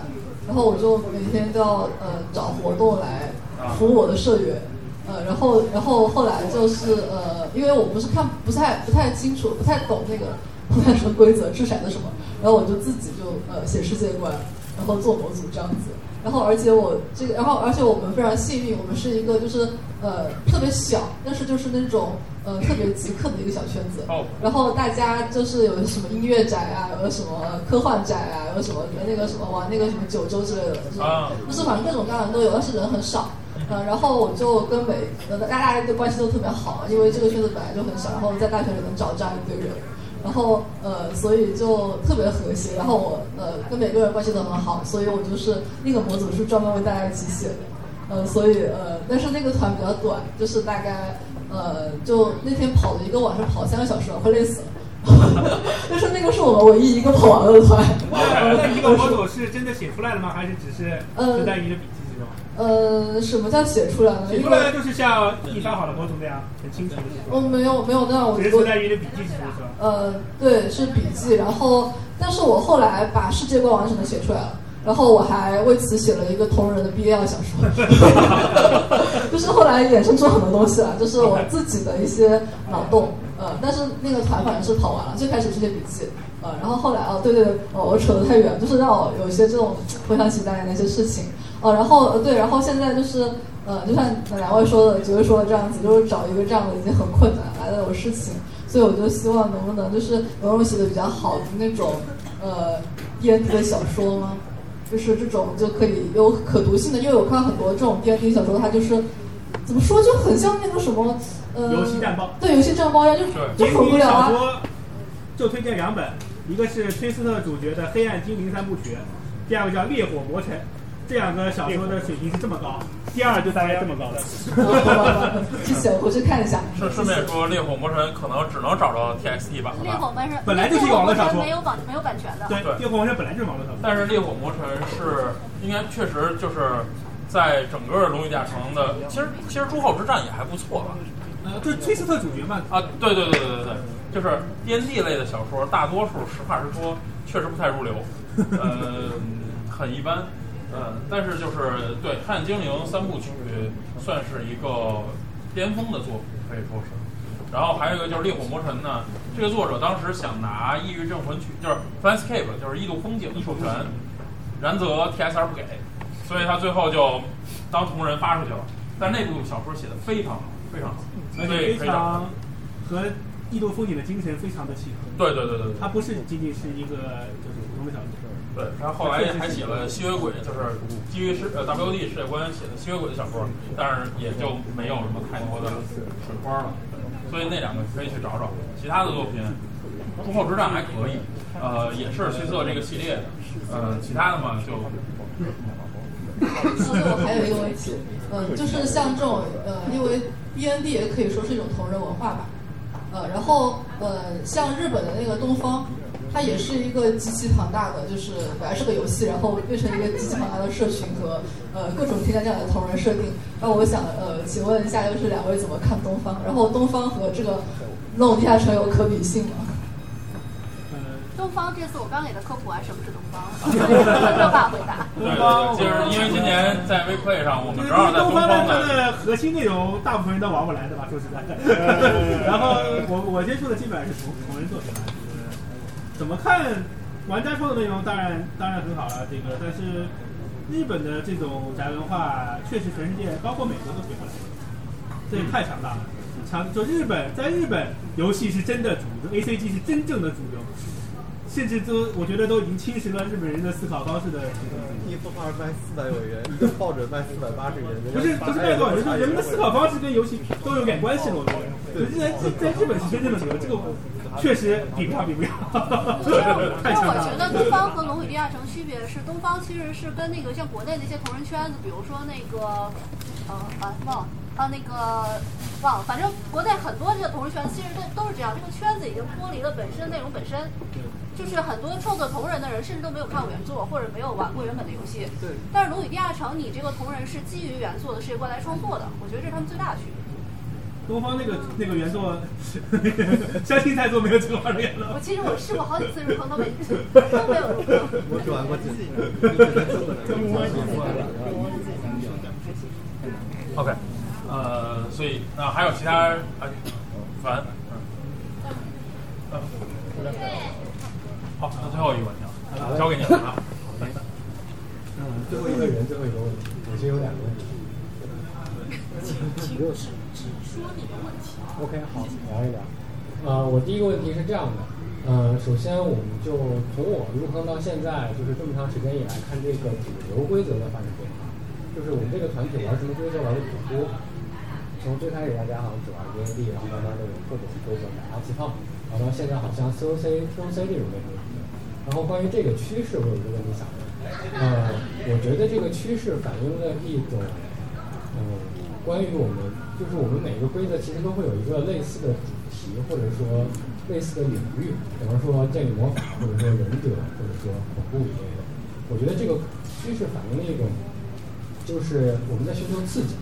然后我就每天都要呃找活动来服务我的社员，呃然后然后后来就是呃因为我不是看不太不太清楚不太懂那个破产的规则掷骰子什么，然后我就自己就呃写世界观，然后做模组这样子。然后，而且我这个，然后，而且我们非常幸运，我们是一个就是呃特别小，但是就是那种呃特别极客的一个小圈子。哦。然后大家就是有什么音乐宅啊，有什么科幻宅啊，有什么那个什么玩那个什么九州之类的，就是、啊就是反正各种各样的都有，但是人很少。呃，然后我就跟每呃大家的关系都特别好，因为这个圈子本来就很小，然后在大学里能找这样一堆人。然后呃，所以就特别和谐。然后我呃跟每个人关系都很好，所以我就是那个模组是专门为大家一起写的。呃，所以呃，但是那个团比较短，就是大概呃就那天跑了一个晚上，跑三个小时，快累死了。但是那个是我们唯一一个跑完了的团。那一个模组是真的写出来了吗？还是只是存在你的笔记？呃，什么叫写出来呢？写出来就是像印刷好的模组那样，很清楚的写出来。哦，没有没有那样，我只是存在于你的笔记之中是吧？呃，对，是笔记。然后，但是我后来把世界观完整的写出来了。然后我还为此写了一个同人的 BL 小说，就是后来衍生出很多东西了，就是我自己的一些脑洞。呃，但是那个团反正是跑完了，最开始是些笔记，呃，然后后来哦，对对对，哦，我扯得太远，就是让我有一些这种回想起当年的一些事情。哦，然后呃对，然后现在就是呃，就像两位说的，几位说的这样子，就是找一个这样的已经很困难来的有事情，所以我就希望能不能就是有种写的比较好的那种呃 N D 的小说吗？就是这种就可以有可读性的，因为我看到很多这种 N D 小说，它就是怎么说就很像那个什么呃游戏战报对游戏战报一样，就就精灵很无聊啊。就推荐两本，一个是崔斯特主角的《黑暗精灵三部曲》，第二个叫《烈火魔城》。这两个小说的水平是这么高，第二就大概这么高 的。谢谢，我回去看一下。顺顺便说，《烈火魔神》可能只能找着 TXT 版。烈火魔神本来就是网络小说，没有版没有版权的。对，烈火魔神本来就是网络小说。但是《烈火魔神》是应该确实就是在整个龙与地下城的，其实其实诸侯之战也还不错吧。呃，就崔斯特主角嘛。啊，对对对对对对，就是 D N D 类的小说，大多数实话实说，确实不太入流，呃，很一般。嗯，但是就是对《黑暗精灵》三部曲算是一个巅峰的作品，可以说是。然后还有一个就是《烈火魔神》呢，这个作者当时想拿《异域镇魂曲》，就是 Fanscape，就是异度风景授权，然则 TSR 不给，所以他最后就当同人发出去了。但那部小说写的非常好，非常好，而且非常和异度风景的精神非常的契合。对对对对，它不是仅仅是一个就是普通的小说。对，他后来还写了吸血鬼，就是基于世呃 WD 世界观写的吸血鬼的小说，但是也就没有什么太多的水花了。所以那两个可以去找找。其他的作品，《诸侯之战》还可以，呃，也是崔色这个系列的。呃，其他的嘛就。我还有一个问题，嗯，就是像这种呃，因为 B N D 也可以说是一种同人文化吧，呃，然后呃，像日本的那个东方。它也是一个极其庞大的，就是本来是个游戏，然后变成一个极其庞大的社群和呃各种添加这样的同人设定。那我想呃，请问一下，就是两位怎么看东方？然后东方和这个《弄地下城》有可比性吗？东方这次我刚给他科普完什么是东方，没有办法回答。对对对，就是因为今年在 WePlay 上，我们正好在东方的核心内容，大部分人都玩不来，的吧？说实在的。然后我我接触的基本上是同同人作品。怎么看玩家说的内容？当然当然很好了，这个但是日本的这种宅文化确实全世界包括美国都学不来，这也太强大了。强就日本在日本游戏是真的主流，A C G 是真正的主流，甚至都我觉得都已经侵蚀了日本人的思考方式的。一幅画卖四百美元，一个抱枕卖四百八十元。不是不是卖多少元，就是人们的思考方式跟游戏都有点关系了。我觉得，在在日本是真正的主流，这个。确实比不上，比不上。但是我觉得东方和龙与地下城区别是，东方其实是跟那个像国内那些同人圈子，比如说那个，呃啊忘了啊那个忘了，反正国内很多这个同人圈其实都都是这样，这个圈子已经脱离了本身内容本身，就是很多创作同人的人甚至都没有看过原作或者没有玩过原本的游戏。对。但是龙与地下城，你这个同人是基于原作的世界观来创作的，我觉得这是他们最大的区别。东方那个那个原作，相信在座没有这个玩的原我其实我试过好几次入坑，都没都没有入坑。我只玩过几次。OK，呃，所以那还有其他啊，烦，嗯，好，那最后一个问题啊，交给你了啊。嗯，最后一个人，最后一个问题，我其实有两个问题。请只说你的问题。OK，好，聊一聊。呃，我第一个问题是这样的，呃，首先我们就从我入坑到现在，就是这么长时间以来看这个主流规则的发展变化，就是我们这个团体玩什么规则玩的比较多。从最开始大家好像只玩 D N D，然后慢慢的有各种规则改大气泡，然后到现在好像 C O C T O C 这种类型。然后关于这个趋势，我有一个问题想问，呃，我觉得这个趋势反映了一种，嗯。关于我们，就是我们每一个规则其实都会有一个类似的主题，或者说类似的领域，比方说建立魔法，或者说忍者，或者说恐怖一类的。我觉得这个趋势反映了一种，就是我们在寻求刺激，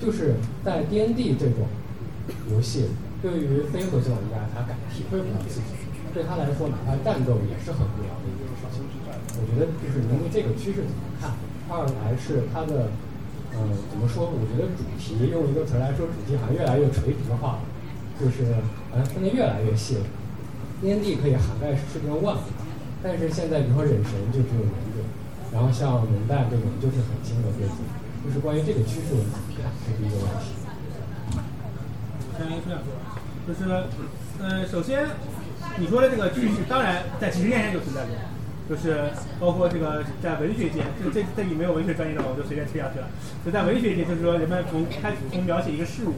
就是在 D N D 这种游戏，对于非核心玩家他感体会不到刺激，对他来说哪怕战斗也是很无聊的一件事情。我觉得就是因为这个趋势怎么看？二来是它的。嗯，怎么说？我觉得主题用一个词来说，主题好像越来越垂直化了，就是好像分得越来越细了。D N D 可以涵盖世界上万物，但是现在比如说忍神就只有忍者，然后像龙蛋这种就是很新的规则，就是关于这个趋势，问题，这是一个问题。先这样说，就是，呃，首先你说的这个趋势，当然在几十年前就存在过，就是包括这个在文学界，这这这里没有文学专业的，我就随便吹下去了。就在文学界，就是说人们从开始从描写一个事物，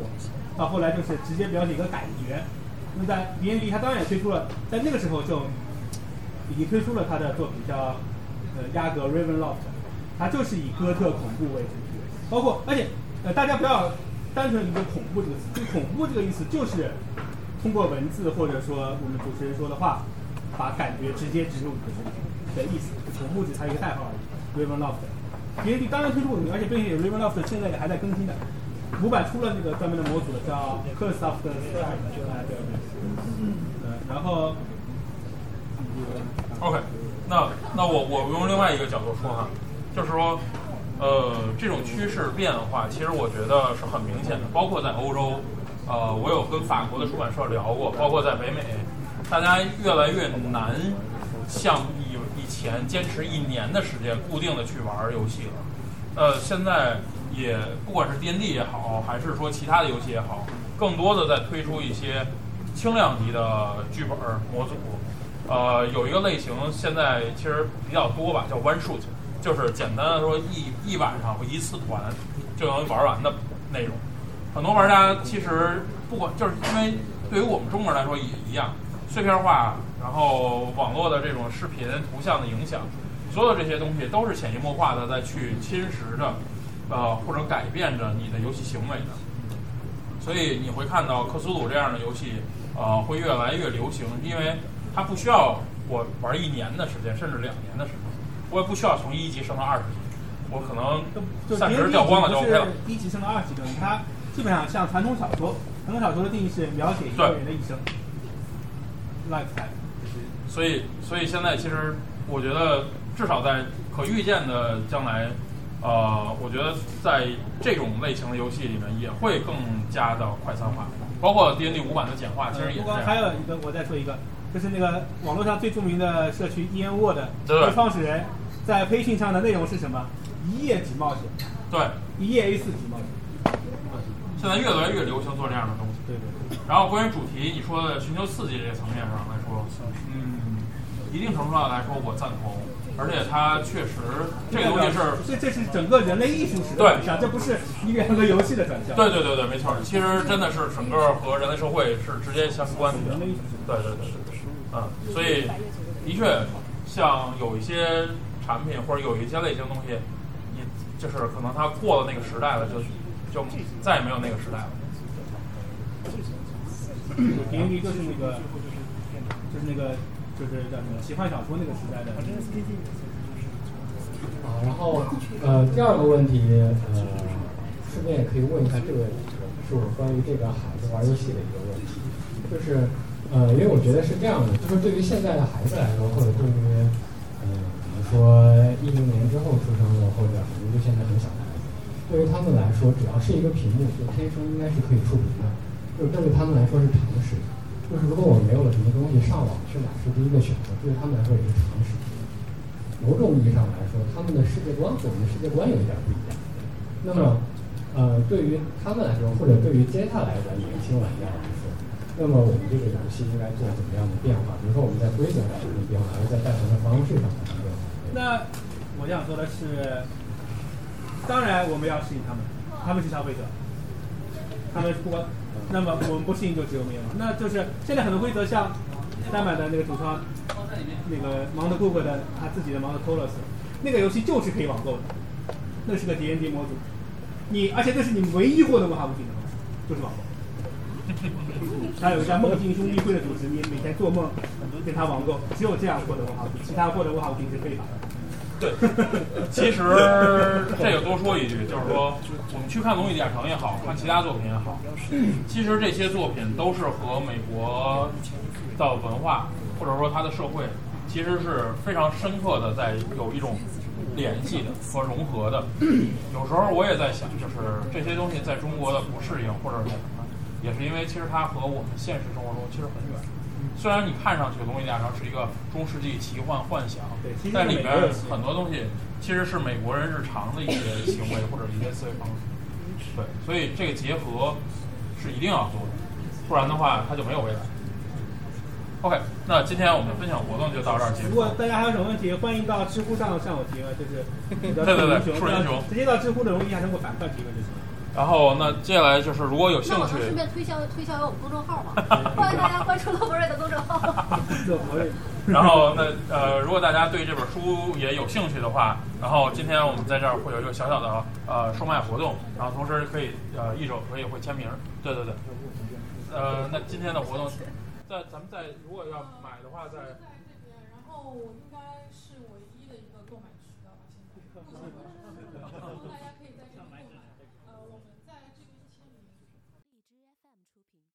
到后来就是直接描写一个感觉。那在 D N D，它当然也推出了，在那个时候就已经推出了他的作品叫呃亚格 Ravenloft，它就是以哥特恐怖为主，包括而且呃大家不要单纯理解恐怖这个词，就恐怖这个意思就是通过文字或者说我们主持人说的话，把感觉直接植入你的身体的意思。恐怖只是它一个代号而已。Ravenloft 因为当然推出过，而且并且 Ravenloft 现在也还在更新的。五版出了那个专门的模组，叫 Curse of the Sky，哎对对，嗯，然后 OK，那那我我用另外一个角度说哈，就是说，呃，这种趋势变化，其实我觉得是很明显的。包括在欧洲，呃，我有跟法国的出版社聊过，包括在北美，大家越来越难像以以前坚持一年的时间固定的去玩游戏了。呃，现在也不管是 D N D 也好，还是说其他的游戏也好，更多的在推出一些轻量级的剧本模组。呃，有一个类型现在其实比较多吧，叫 one shoot，就是简单的说一一晚上或一次团就能玩完的内容。很多玩家其实不管就是因为对于我们中国人来说也一样，碎片化，然后网络的这种视频图像的影响，所有这些东西都是潜移默化的在去侵蚀着，呃或者改变着你的游戏行为的。所以你会看到克苏鲁这样的游戏，呃会越来越流行，因为它不需要我玩一年的时间，甚至两年的时间，我也不需要从一级升到二十级，我可能就散值掉光了就 OK 了。一级升到二级的，它基本上像传统小说，传统小说的定义是描写一个人的一生，lifetime。所以，所以现在其实我觉得，至少在可预见的将来，呃，我觉得在这种类型的游戏里面也会更加的快餐化，包括 D N D 五版的简化，其实也是这样。还有一个，我再说一个，就是那个网络上最著名的社区 E N Word 对的创始人，在培训上的内容是什么？一页纸冒险，对，一页 A 四纸冒险。现在越来越流行做这样的东西。对对。然后关于主题，你说的寻求刺激这个层面上来说，嗯，一定程度上来说我赞同，而且它确实这个东西是，这这是整个人类艺术史的对转向，这不是一个和游戏的转向。对对对对，没错，其实真的是整个和人类社会是直接相关的。对对对对对，嗯，所以的确，像有一些产品或者有一些类型东西，你就是可能它过了那个时代了，就就再也没有那个时代了。D N D 就是那个，就是那个，就是叫什么奇幻小说那个时代的。啊，然后呃，第二个问题，呃，顺便也可以问一下这个，是关于这个孩子玩游戏的一个问题，就是呃，因为我觉得是这样的，就是对于现在的孩子来说，或者对于，说一零年之后出生的，或者可能就现在很小的孩子，对于他们来说，只要是一个屏幕，就天生应该是可以触屏的，就是这对他们来说是常识。就是如果我没有了什么东西上网去买是第一个选择，对于他们来说也是常识。某种意义上来说，他们的世界观和我们的世界观有一点不一样。那么，呃，对于他们来说，或者对于接下来的年轻玩家来说，那么我们这个游戏应该做怎么样的变化？比如说我们在规则上有什么变化，还是在带团的方式上有什么？那我想说的是，当然我们要适应他们，他们是消费者，他们不管，那么我们不适应就只有灭亡。那就是现在很多规则，像单版的那个主创，那个 Mount Cook 的他自己的 Mount Colos，那个游戏就是可以网购的，那是个 D N D 模组，你而且这是你唯一获得文化物品的方式，就是网购。还有一家梦境兄弟会的组织，你每天做梦跟他网购，只有这样获得文化物品，其他获得文化物品是非法的。对，其实这个多说一句，就是说，我们去看《龙与地下城》也好看其他作品也好，其实这些作品都是和美国的文化或者说它的社会，其实是非常深刻的在有一种联系的和融合的。有时候我也在想，就是这些东西在中国的不适应或者是什么，也是因为其实它和我们现实生活中其实很远。虽然你看上去《龙与地下城》是一个中世纪奇幻幻想，但里面很多东西其实是美国人日常的一些行为或者一些思维方式。对，所以这个结合是一定要做的，不然的话它就没有未来。OK，那今天我们的分享活动就到这儿结束如果。大家还有什么问题，欢迎到知乎上向我提问，就是 对对对树英雄直接到知乎的容易下通过板块提问就行。然后那接下来就是如果有兴那我能顺，便推销推销我们公众号嘛？欢迎大家关注乐博瑞的公众号。然后那呃，如果大家对这本书也有兴趣的话，然后今天我们在这儿会有一个小小的呃售卖活动，然后同时可以呃一手可以会签名，对对对，呃，那今天的活动在咱们在如果要买的话，在在这边然后应该是唯一的一个购买渠道吧，现在。